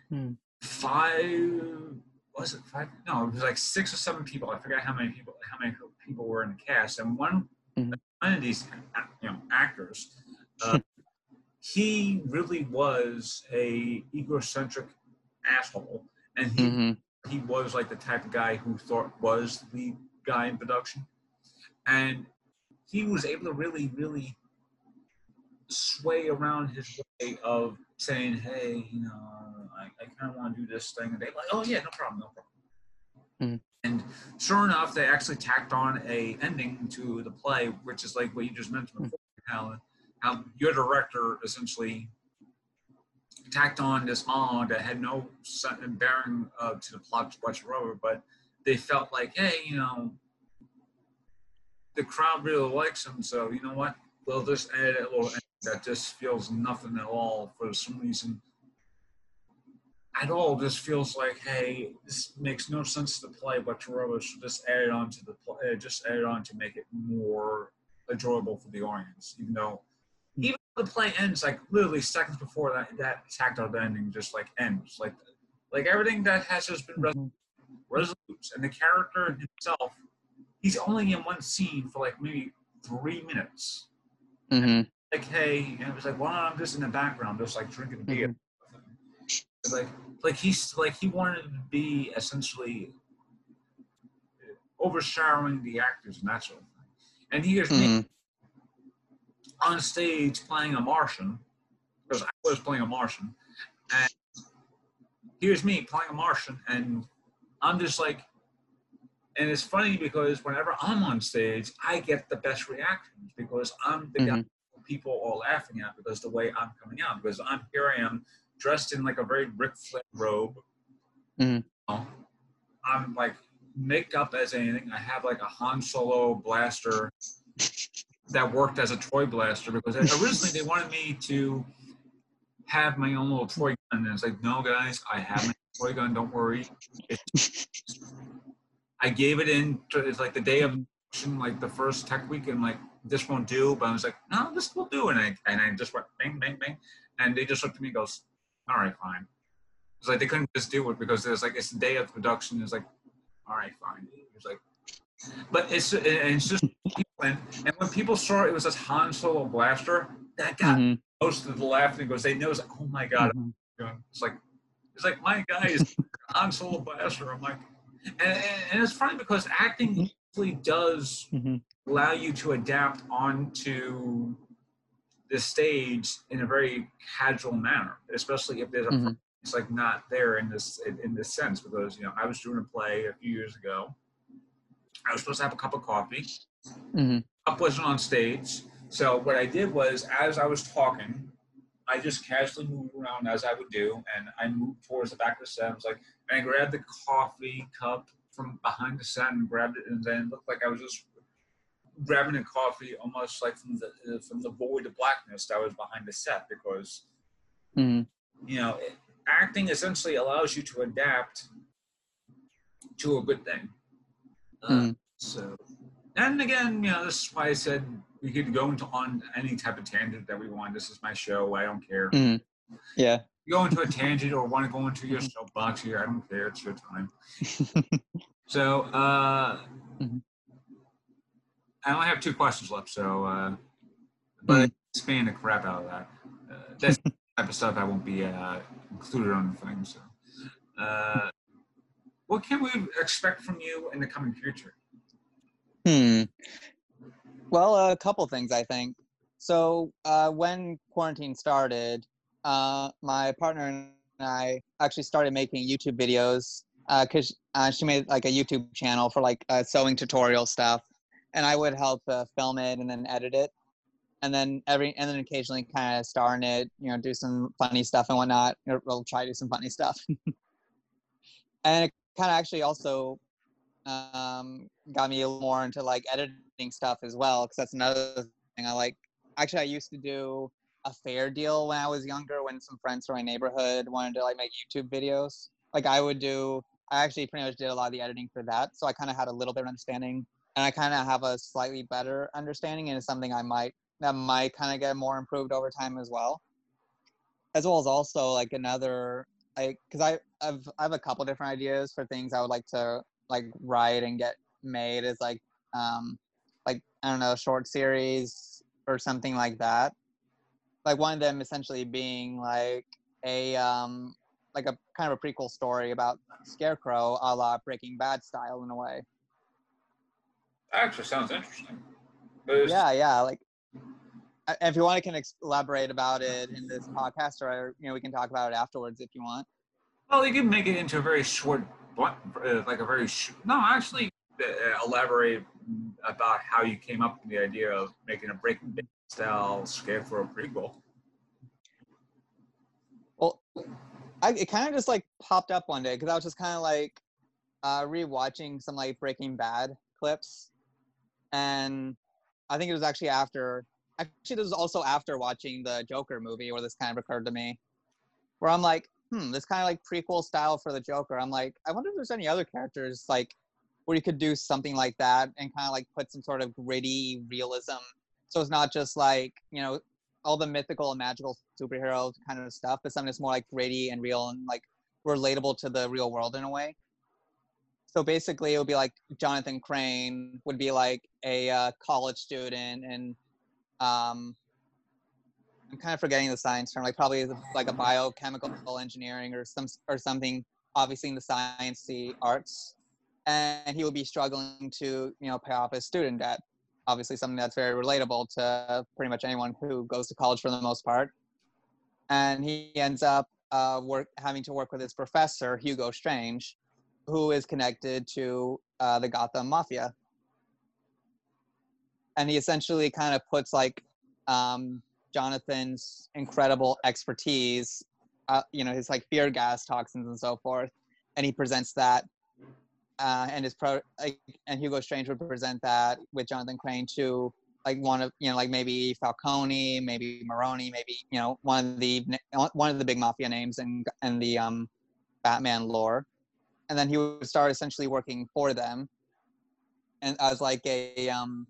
Hmm. Five was it five? No it was like six or seven people. I forget how many people how many people were in the cast. And one Mhm. one of these you know actors uh, he really was a egocentric asshole. And he Mhm. he was like the type of guy who thought was the guy in production. And he was able to really really sway around his way of saying hey you know i, I kind of want to do this thing and they're like oh yeah no problem no problem Mhm. and sure enough they actually tacked on a ending to the play which is like what you just mentioned before how, how your director essentially tacked on this monologue that had no bearing uh, to the plot whatsoever, but they felt like, hey, you know, the crowd really likes him, so you know what? We'll just add a little that just feels nothing at all for some reason. At all, just feels like, hey, this makes no sense to play whatsoever. So just add it on to the play, uh, just add it on to make it more enjoyable for the audience, even though even the play ends like literally seconds before that that tactile ending just like ends like like everything that has just been res- Mhm. resolute and the character himself he's only in one scene for like maybe three minutes Mhm. Like hey and it was like well i'm just in the background just like drinking beer? Mm-hmm. It's like like he's like he wanted to be essentially uh, overshadowing the actors and that sort of thing. And here's me Mhm. on stage playing a Martian, because I was playing a Martian, and here's me playing a Martian, and I'm just like, and it's funny because whenever I'm on stage, I get the best reactions because I'm the guy mm-hmm. People are laughing at because the way I'm coming out, because I'm here I am dressed in like a very Ric Flair robe. Mhm. I'm like make up as anything. I have like a Han Solo blaster that worked as a toy blaster because originally they wanted me to have my own little toy gun. And it's like, no, guys, I have my toy gun. Don't worry. It's, I gave it in. To, it's like the day of like the first tech week, and like this won't do. But I was like, no, this will do. And I and I just went bang, bang, bang, and they just looked at me, and goes, all right, fine. It's like they couldn't just do it because there's like it's the day of production. It's like, all right, fine. It's like, but it's it's just and, and when people saw it was this Han Solo blaster, that got Mhm. most of the laughing because they know it's like, oh my god, Mhm. it's like it's like my guy is Han Solo blaster. I'm like, and, and, and it's funny because acting usually does Mhm. Allow you to adapt onto the stage in a very casual manner, especially if there's a Mhm. it's like not there in this in, in this sense because you know I was doing a play a few years ago. I was supposed to have a cup of coffee. Mhm. Cup wasn't on stage, so what I did was as I was talking, I just casually moved around as I would do, and I moved towards the back of the set. I was like, and I grabbed the coffee cup from behind the set and grabbed it, and then it looked like I was just grabbing a coffee almost like from the uh, from the void of blackness that was behind the set because Mhm. you know it, acting essentially allows you to adapt to a good thing. Uh, Mhm. So, and again, you know, this is why I said we could go into on any type of tangent that we want. This is my show. I don't care. Mhm. Yeah. You go into a tangent or want to go into your soapbox here. I don't care. It's your time. So, uh, Mhm. I only have two questions left. So, uh, but I expand the crap out of that. Uh, that's the type of stuff I won't be uh, included on the thing. So, uh, what can we expect from you in the coming future? Hmm. Well, a couple things I think. So uh, when quarantine started, uh, my partner and I actually started making YouTube videos because uh, she made like a YouTube channel for like uh, sewing tutorial stuff, and I would help uh, film it and then edit it, and then every and then occasionally kind of star in it, you know, do some funny stuff and whatnot. We'll try to do some funny stuff, and it kind of actually also um, got me a little more into like editing stuff as well because that's another thing I like. Actually, I used to do a fair deal when I was younger when some friends from my neighborhood wanted to like make YouTube videos. Like I would do, I actually pretty much did a lot of the editing for that, so I kind of had a little bit of understanding, and I kind of have a slightly better understanding, and it's something I might that might kind of get more improved over time as well. As well as also like another like because I I've I have a couple different ideas for things I would like to like write and get made as like um like I don't know short series or something like that. Like one of them essentially being like a um like a kind of a prequel story about Scarecrow a la Breaking Bad style in a way. That actually sounds interesting. Yeah, yeah. Like if you want, I can elaborate about it in this podcast, or you know, we can talk about it afterwards if you want. Well, you can make it into a very short, uh, like a very sh- no. Actually, uh, elaborate about how you came up with the idea of making a Breaking Bad style scare for a prequel. Well, I, it kind of just like popped up one day because I was just kind of like uh, rewatching some like Breaking Bad clips, and I think it was actually after. Actually, this was also after watching the Joker movie where this kind of occurred to me, where I'm like, hmm, this kind of like prequel style for the Joker. I'm like, I wonder if there's any other characters like where you could do something like that and kind of like put some sort of gritty realism. So it's not just like you know all the mythical and magical superhero kind of stuff, but something that's more like gritty and real and like relatable to the real world in a way. So basically, it would be like Jonathan Crane would be like a uh, college student, and um, I'm kind of forgetting the science term, like probably like a biochemical engineering or some or something, obviously in the sciencey arts, and he would be struggling to you know pay off his student debt obviously something that's very relatable to pretty much anyone who goes to college for the most part. And he ends up uh, work having to work with his professor Hugo Strange, who is connected to uh, the Gotham Mafia. And he essentially kind of puts like um, Jonathan's incredible expertise, uh, you know, his like fear gas toxins and so forth, and he presents that uh, and his pro like, and Hugo Strange would present that with Jonathan Crane to like one of you know like maybe Falcone, maybe Maroni, maybe you know one of the one of the big mafia names and and the um, Batman lore, and then he would start essentially working for them, and as like a um,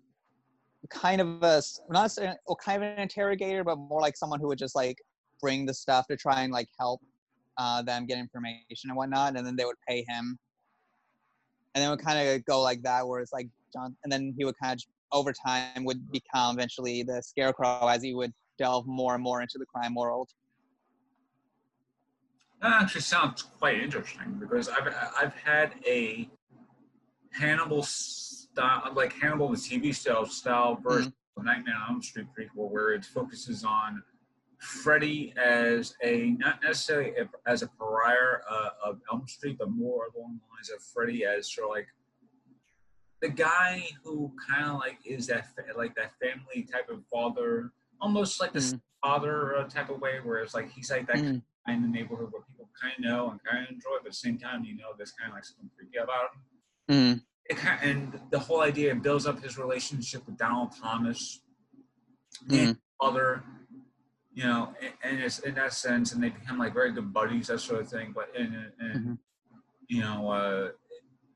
kind of a not well, kind of an interrogator, but more like someone who would just like bring the stuff to try and like help uh, them get information and whatnot, and then they would pay him. And then would kind of go like that where it's like john and then he would kind of over time would become eventually the scarecrow as he would delve more and more into the crime world That actually sounds quite interesting because I've I've had a Hannibal style, like Hannibal the TV style style version of Nightmare on Elm Street prequel, where it focuses on Freddy as a not necessarily a, as a pariah uh, of Elm Street, but more along the lines of Freddy as sort of like the guy who kind of like is that fa- like that family type of father, almost like the Mhm. father uh, type of way, where it's like he's like that Mhm. In the neighborhood where people kind of know and kind of enjoy, but at the same time, you know, there's kind of like something freaky about him. Mhm. it, ki- and the whole idea builds up his relationship with Donald Thompson and other, you know, and, and it's in that sense, and they become like very good buddies, that sort of thing. But in, in Mhm. you know, uh,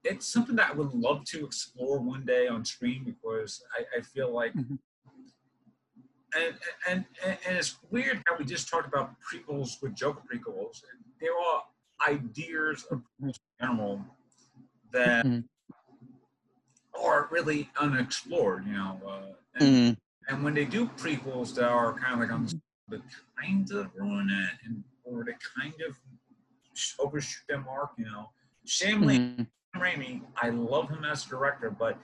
it's something that I would love to explore one day on screen because I, I feel like, Mhm. And, and and it's weird how we just talked about prequels with Joker prequels. They're ideas of prequels in general that Mhm. are really unexplored, you know. Uh, and, Mhm. and when they do prequels that are kind of like on the kind of ruin it and or they kind of overshoot their mark, you know. Sam Mhm. Raimi, I love him as a director, but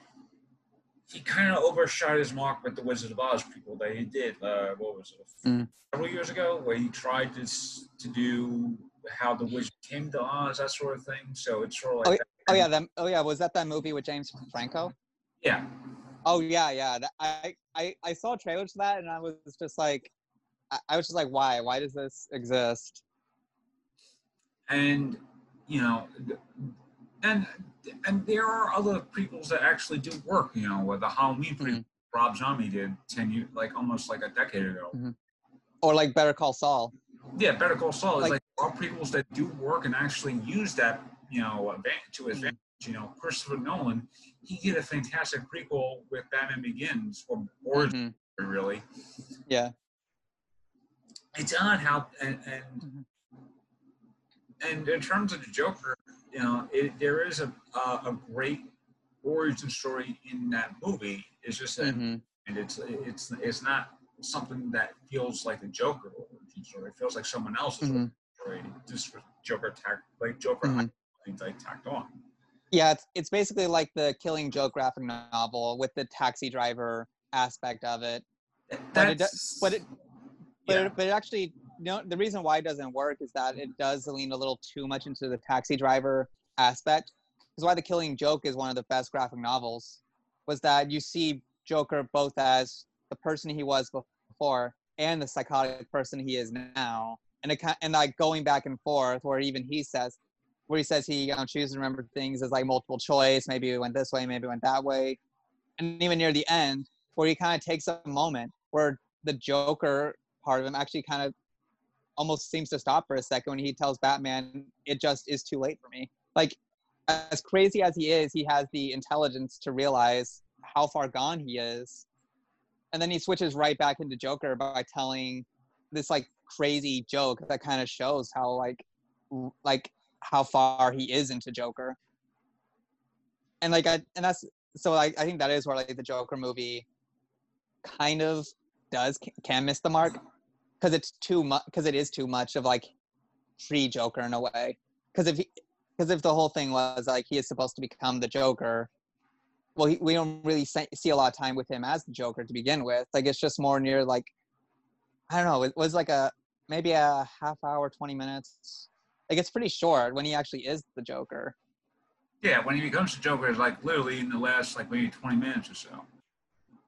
he kind of overshot his mark with the Wizard of Oz people that he did. Uh, what was it? Mm. Several years ago, where he tried to to do how the wizard came to Oz, that sort of thing. So it's sort of like, that. Oh yeah, that, oh yeah, was that that movie with James Franco? yeah, Oh yeah, yeah. That, I, I I saw trailers for that, and I was just like, I, I was just like, why? Why does this exist? and you know, and and there are other prequels that actually do work. You know, with the Halloween prequel Mhm. Rob Zombie did ten years, like almost like a decade ago. Mhm. Or like Better Call Saul. Yeah, Better Call Saul is Like- all prequels that do work and actually use that, you know, advantage to Mhm. advantage. You know, Christopher Nolan, he did a fantastic prequel with Batman Begins, or Origins, Mhm. really. Yeah. It's odd how, and and, Mhm. and in terms of the Joker, you know, it, there is a a, a great origin story in that movie. It's just that, Mhm. and it's it's it's not something that feels like the Joker origin story. It feels like someone else's Mhm. story, just Joker like Joker Mhm. like tacked on. Yeah, it's it's basically like the Killing Joke graphic novel with the taxi driver aspect of it. But it, but it, but yeah. it, but it actually, know, the reason why it doesn't work is that it mm-hmm. does lean a little too much into the taxi driver aspect. Is why the Killing Joke is one of the best graphic novels was that you see Joker both as the person he was before and the psychotic person he is now, and it and like going back and forth, where even he says, where he says he you know chooses to remember things as like multiple choice, maybe it went this way, maybe it went that way, and even near the end, where he kind of takes a moment where the Joker part of him actually kind of almost seems to stop for a second when he tells Batman, "It just is too late for me." Like, as crazy as he is, he has the intelligence to realize how far gone he is, and then he switches right back into Joker by telling this like crazy joke that kind of shows how like like how far he is into Joker. And like I and that's so I, I think that is where like the Joker movie kind of does can miss the mark because it's too much because it is too much of like free Joker in a way. Because if because if the whole thing was like he is supposed to become the Joker, well, he, we don't really see, a lot of time with him as the Joker to begin with. Like it's just more near like I don't know. It was like a maybe a half hour, twenty minutes. Like it's pretty short when he actually is the Joker. Yeah, when he becomes the Joker, it's like literally in the last like maybe twenty minutes or so.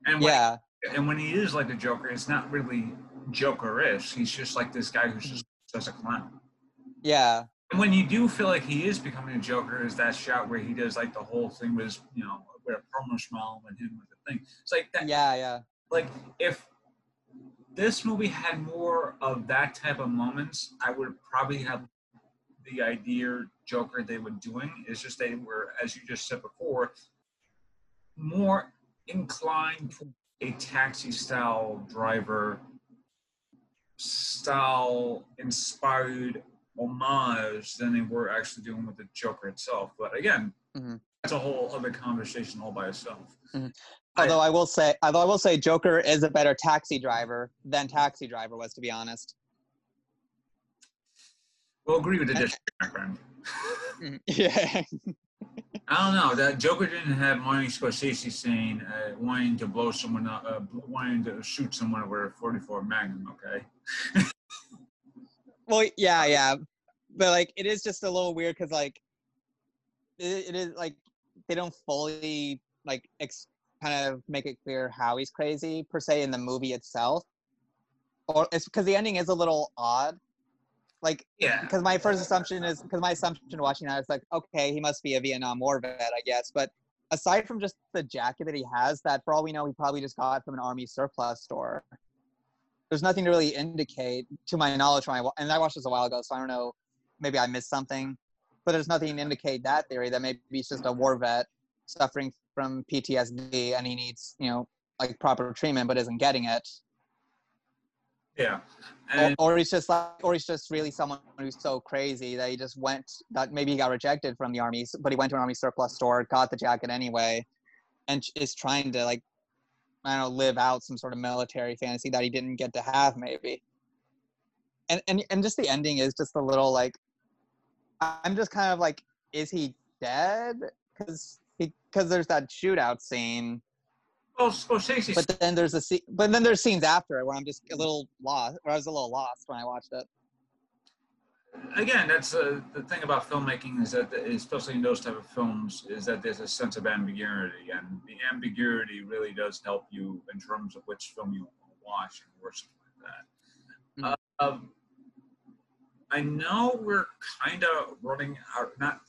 And when, Yeah, and when he is like the Joker, it's not really Joker-ish. He's just like this guy who's just just a clown. yeah, And when you do feel like he is becoming a Joker, is that shot where he does like the whole thing with you know with a promo smile and him with the thing. It's like that. yeah, yeah. Like if this movie had more of that type of moments, I would probably have the idea Joker they were doing. It's just they were, as you just said before, more inclined to a taxi style driver style inspired homage than they were actually doing with the Joker itself. But again, Mhm. that's a whole other conversation all by itself. I- Although I will say, although I will say, Joker is a better taxi driver than Taxi Driver was, to be honest. We'll agree with the district background. Mhm. Yeah, I don't know. That Joker didn't have Martin Scorsese saying uh, wanting to blow someone up, uh, wanting to shoot someone with a 44 Magnum. Okay. well, yeah, yeah, but like it is just a little weird because like it, it is like they don't fully like ex- kind of make it clear how he's crazy per se in the movie itself, or it's because the ending is a little odd. Like Yeah. because my first assumption is because my assumption watching that is like okay he must be a vietnam war vet i guess but aside from just the jacket that he has, that for all we know, he probably just got from an army surplus store. There's nothing to really indicate, to my knowledge, when I, and I watched this a while ago, so I don't know, maybe I missed something, but there's nothing to indicate that theory that maybe he's just a war vet suffering from PTSD and he needs, you know, like proper treatment but isn't getting it. Yeah. And, or, or he's just like, or he's just really someone who's so crazy that he just went, that maybe he got rejected from the army, but he went to an army surplus store, got the jacket anyway, and is trying to like, I don't know, live out some sort of military fantasy that he didn't get to have maybe. And, and, and just the ending is just a little like, I'm just kind of like, is he dead? Because because there's that shootout scene. Oh, Scorsese. But then there's a scene, but then there's scenes after it where I'm just a little lost. Where I was a little lost when I watched it. Again, that's uh, the thing about filmmaking is that, especially in those type of films, is that there's a sense of ambiguity, and the ambiguity really does help you in terms of which film you watch and or something like that. Mm-hmm. Uh, I know we're kind of running out. Not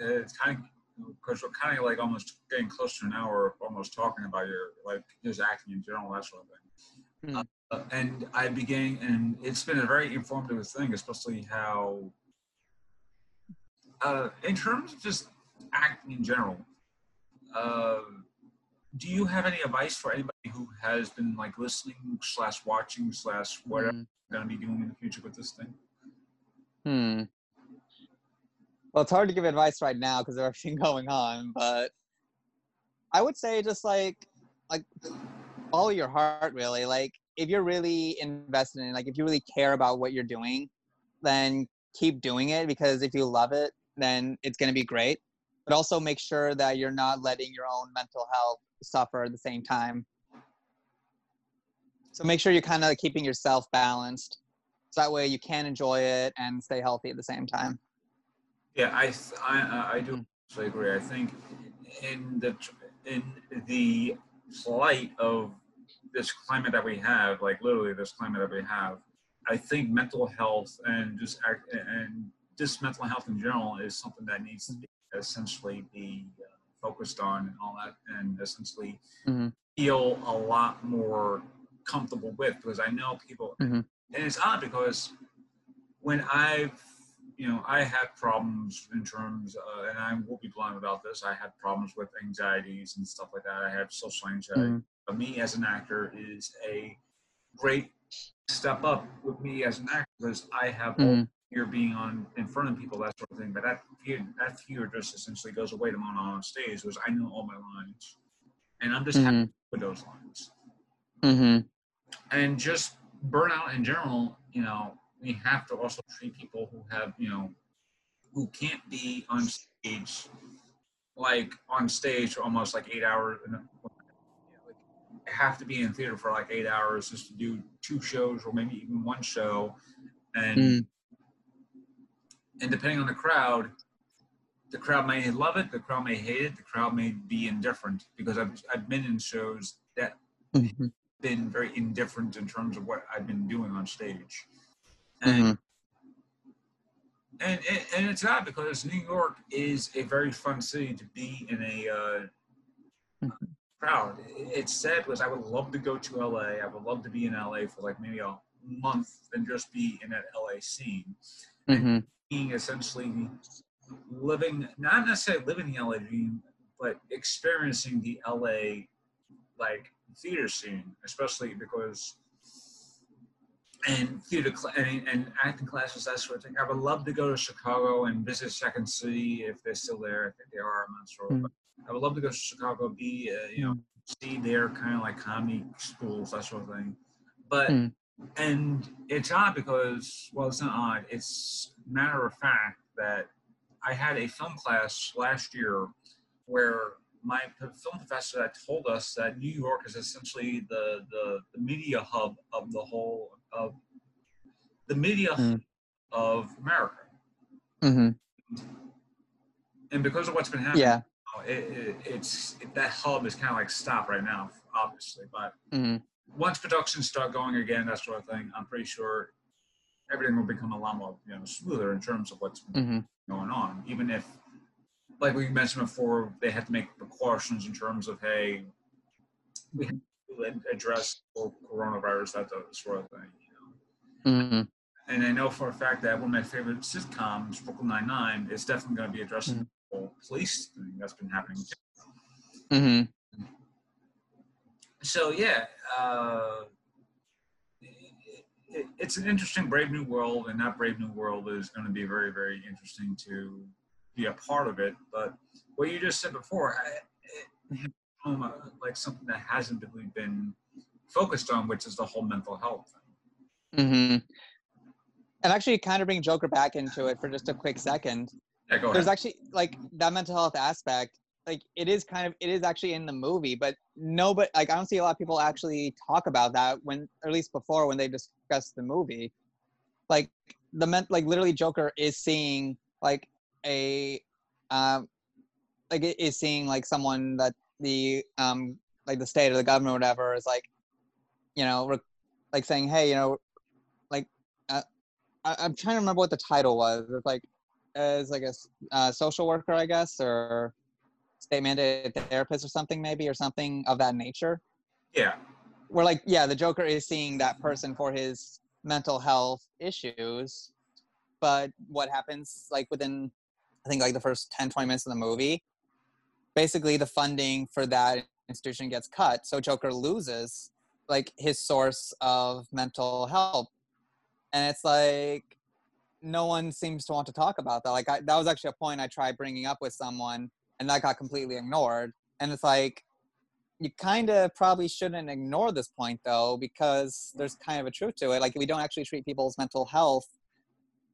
uh, it's kind of because we're kind of like almost getting close to an hour almost talking about your like his acting in general that sort of thing mm. uh, and i began and it's been a very informative thing especially how uh, in terms of just acting in general uh, do you have any advice for anybody who has been like listening slash watching slash whatever mm. going to be doing in the future with this thing hmm well, it's hard to give advice right now because of everything going on, but I would say just like like follow your heart really. Like if you're really invested in like if you really care about what you're doing, then keep doing it because if you love it, then it's going to be great. But also make sure that you're not letting your own mental health suffer at the same time. So make sure you're kind of keeping yourself balanced. So that way you can enjoy it and stay healthy at the same time. Yeah, I I, I do mm. agree. I think in the in the light of this climate that we have, like literally this climate that we have, I think mental health and just act, and just mental health in general is something that needs to be essentially be uh, focused on and all that, and essentially mm-hmm. feel a lot more comfortable with because I know people, mm-hmm. and it's odd because when I've you know, I had problems in terms, uh, and I will be blunt about this. I had problems with anxieties and stuff like that. I had social anxiety. Mm-hmm. But me as an actor is a great step up with me as an actor because I have mm-hmm. fear being on in front of people, that sort of thing. But that fear, that fear just essentially goes away the moment I'm on stage because I know all my lines, and I'm just mm-hmm. happy with those lines. Mm-hmm. And just burnout in general, you know, we have to also treat people who have, you know, who can't be on stage, like on stage for almost like eight hours. Like, have to be in theater for like eight hours just to do two shows or maybe even one show, and mm. and depending on the crowd, the crowd may love it, the crowd may hate it, the crowd may be indifferent because I've I've been in shows that mm-hmm. been very indifferent in terms of what I've been doing on stage. And, mm-hmm. and, and, and it's not because New York is a very fun city to be in a uh, mm-hmm. crowd. It's sad because I would love to go to LA. I would love to be in LA for like maybe a month and just be in that LA scene. Mm-hmm. Being essentially living, not necessarily living the LA dream, but experiencing the LA like theater scene, especially because and theater cl- and, and, acting classes, that sort of thing. I would love to go to Chicago and visit Second City if they're still there. I think they are. I'm not sure. Mm. But I would love to go to Chicago, be uh, you know, see their kind of like comedy schools, that sort of thing. But mm. and it's odd because well, it's not odd. It's matter of fact that I had a film class last year where my film professor that told us that New York is essentially the, the, the media hub of the whole of the media mm. of America. Mm-hmm. And because of what's been happening, yeah. it, it, it's it, that hub is kind of like stopped right now, obviously. But mm-hmm. once productions start going again, that sort of thing, I'm pretty sure everything will become a lot more you know smoother in terms of what's mm-hmm. going on. Even if like we mentioned before, they had to make precautions in terms of hey, we have to address coronavirus, that sort of thing. Mm-hmm. And I know for a fact that one of my favorite sitcoms, Brooklyn Nine Nine, is definitely going to be addressing mm-hmm. the whole police thing that's been happening. Mm-hmm. So yeah, uh, it, it, it's an interesting Brave New World, and that Brave New World is going to be very, very interesting to be a part of it. But what you just said before, I, it, like something that hasn't really been focused on, which is the whole mental health thing. Mm-hmm. And actually, kind of bring Joker back into it for just a quick second. Yeah, go There's actually like that mental health aspect. Like it is kind of it is actually in the movie, but no, but like I don't see a lot of people actually talk about that when, or at least before when they discuss the movie. Like the men, like literally, Joker is seeing like a, um, like it is seeing like someone that the um like the state or the government or whatever is like, you know, re- like saying, hey, you know, I, am trying to remember what the title was. It's like as like a uh, social worker, I guess, or state mandated therapist or something, maybe, or something of that nature. Yeah. We're like, yeah, the Joker is seeing that person for his mental health issues, but what happens like within, I think like the first 10, 20 minutes of the movie, basically the funding for that institution gets cut, so Joker loses like his source of mental health and it's like no one seems to want to talk about that. Like I, that was actually a point i tried bringing up with someone and that got completely ignored. And it's like you kind of probably shouldn't ignore this point though because there's kind of a truth to it. Like if we don't actually treat people's mental health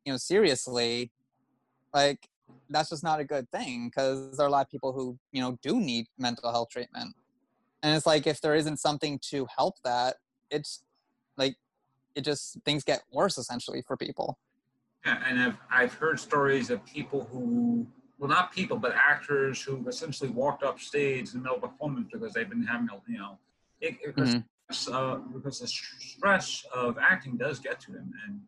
you know seriously. Like that's just not a good thing because there are a lot of people who you know do need mental health treatment. And it's like if there isn't something to help that it's like it just things get worse essentially for people. Yeah, and I've I've heard stories of people who well not people but actors who essentially walked up stage in the middle of a performance because they've been having a you know it, because mm-hmm. uh, because the stress of acting does get to them and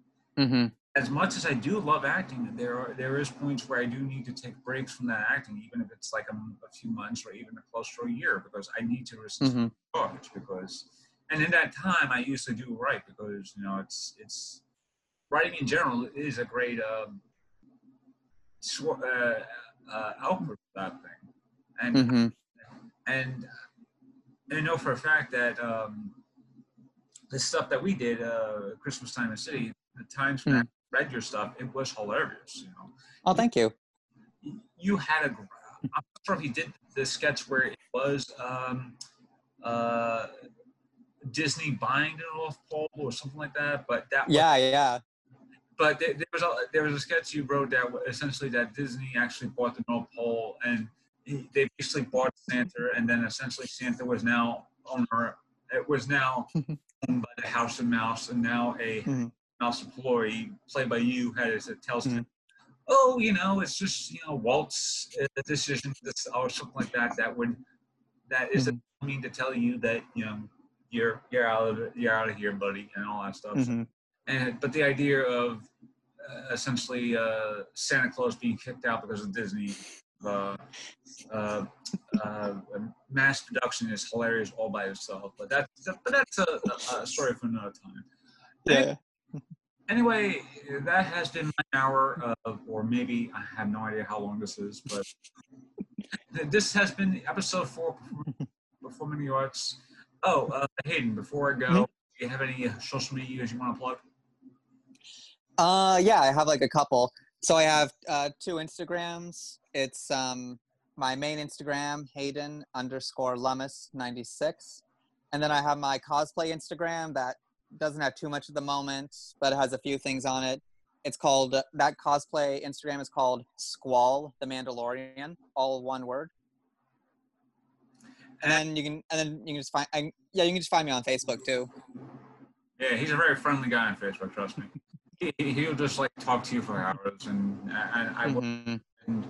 mm-hmm. as much as I do love acting there are there is points where I do need to take breaks from that acting even if it's like a, a few months or even a close to a year because I need to resist mm-hmm. because and in that time, I usually do write because you know it's it's writing in general is a great um, uh, uh, output for that thing, and mm-hmm. and I know for a fact that um, the stuff that we did uh, Christmas time in the city, the times when mm. I read your stuff, it was hilarious. You know. Oh, thank you. You had a. I'm not sure if you did the sketch where it was. Um, uh, Disney buying the North Pole or something like that. But that yeah, was, yeah. But there, there, was a there was a sketch you wrote that essentially that Disney actually bought the North Pole and he, they basically bought Santa and then essentially Santa was now owner. It was now owned by the House of Mouse and now a mm-hmm. mouse employee played by you had it tells mm-hmm. him. Oh, you know, it's just you know Walt's uh, decision, this or something like that. That would that is mm-hmm. mean to tell you that you know you're you're out of you're out of here, buddy, and all that stuff. Mm-hmm. And but the idea of uh, essentially uh, Santa Claus being kicked out because of Disney, uh, uh, uh mass production is hilarious all by itself. But that's but that's a, a story for another time. Yeah. Anyway, that has been my hour of, or maybe I have no idea how long this is, but this has been episode four performing the arts. Oh, uh, Hayden, before I go, mm-hmm. do you have any social media you want to plug? Uh, yeah, I have like a couple. So I have uh, two Instagrams. It's um, my main Instagram, Hayden underscore Lummis 96. And then I have my cosplay Instagram that doesn't have too much at the moment, but it has a few things on it. It's called, that cosplay Instagram is called Squall the Mandalorian, all one word and then you can and then you can just find I, yeah you can just find me on facebook too. Yeah he's a very friendly guy on facebook trust me. He, he'll just like talk to you for hours and, and i would mm-hmm. and,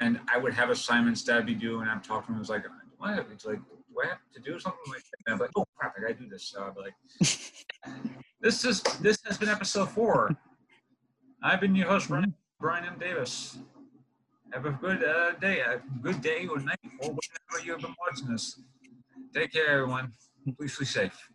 and i would have assignments that i'd be doing and i'm talking to him it's like what? It's like do i have to do something like that? And i'm like oh crap i gotta do this so i'm like this is this has been episode four. I've been your host brian, brian m. Davis Have a good uh, day, a good day or night, or whenever you've been watching this. Take care, everyone. Please be safe.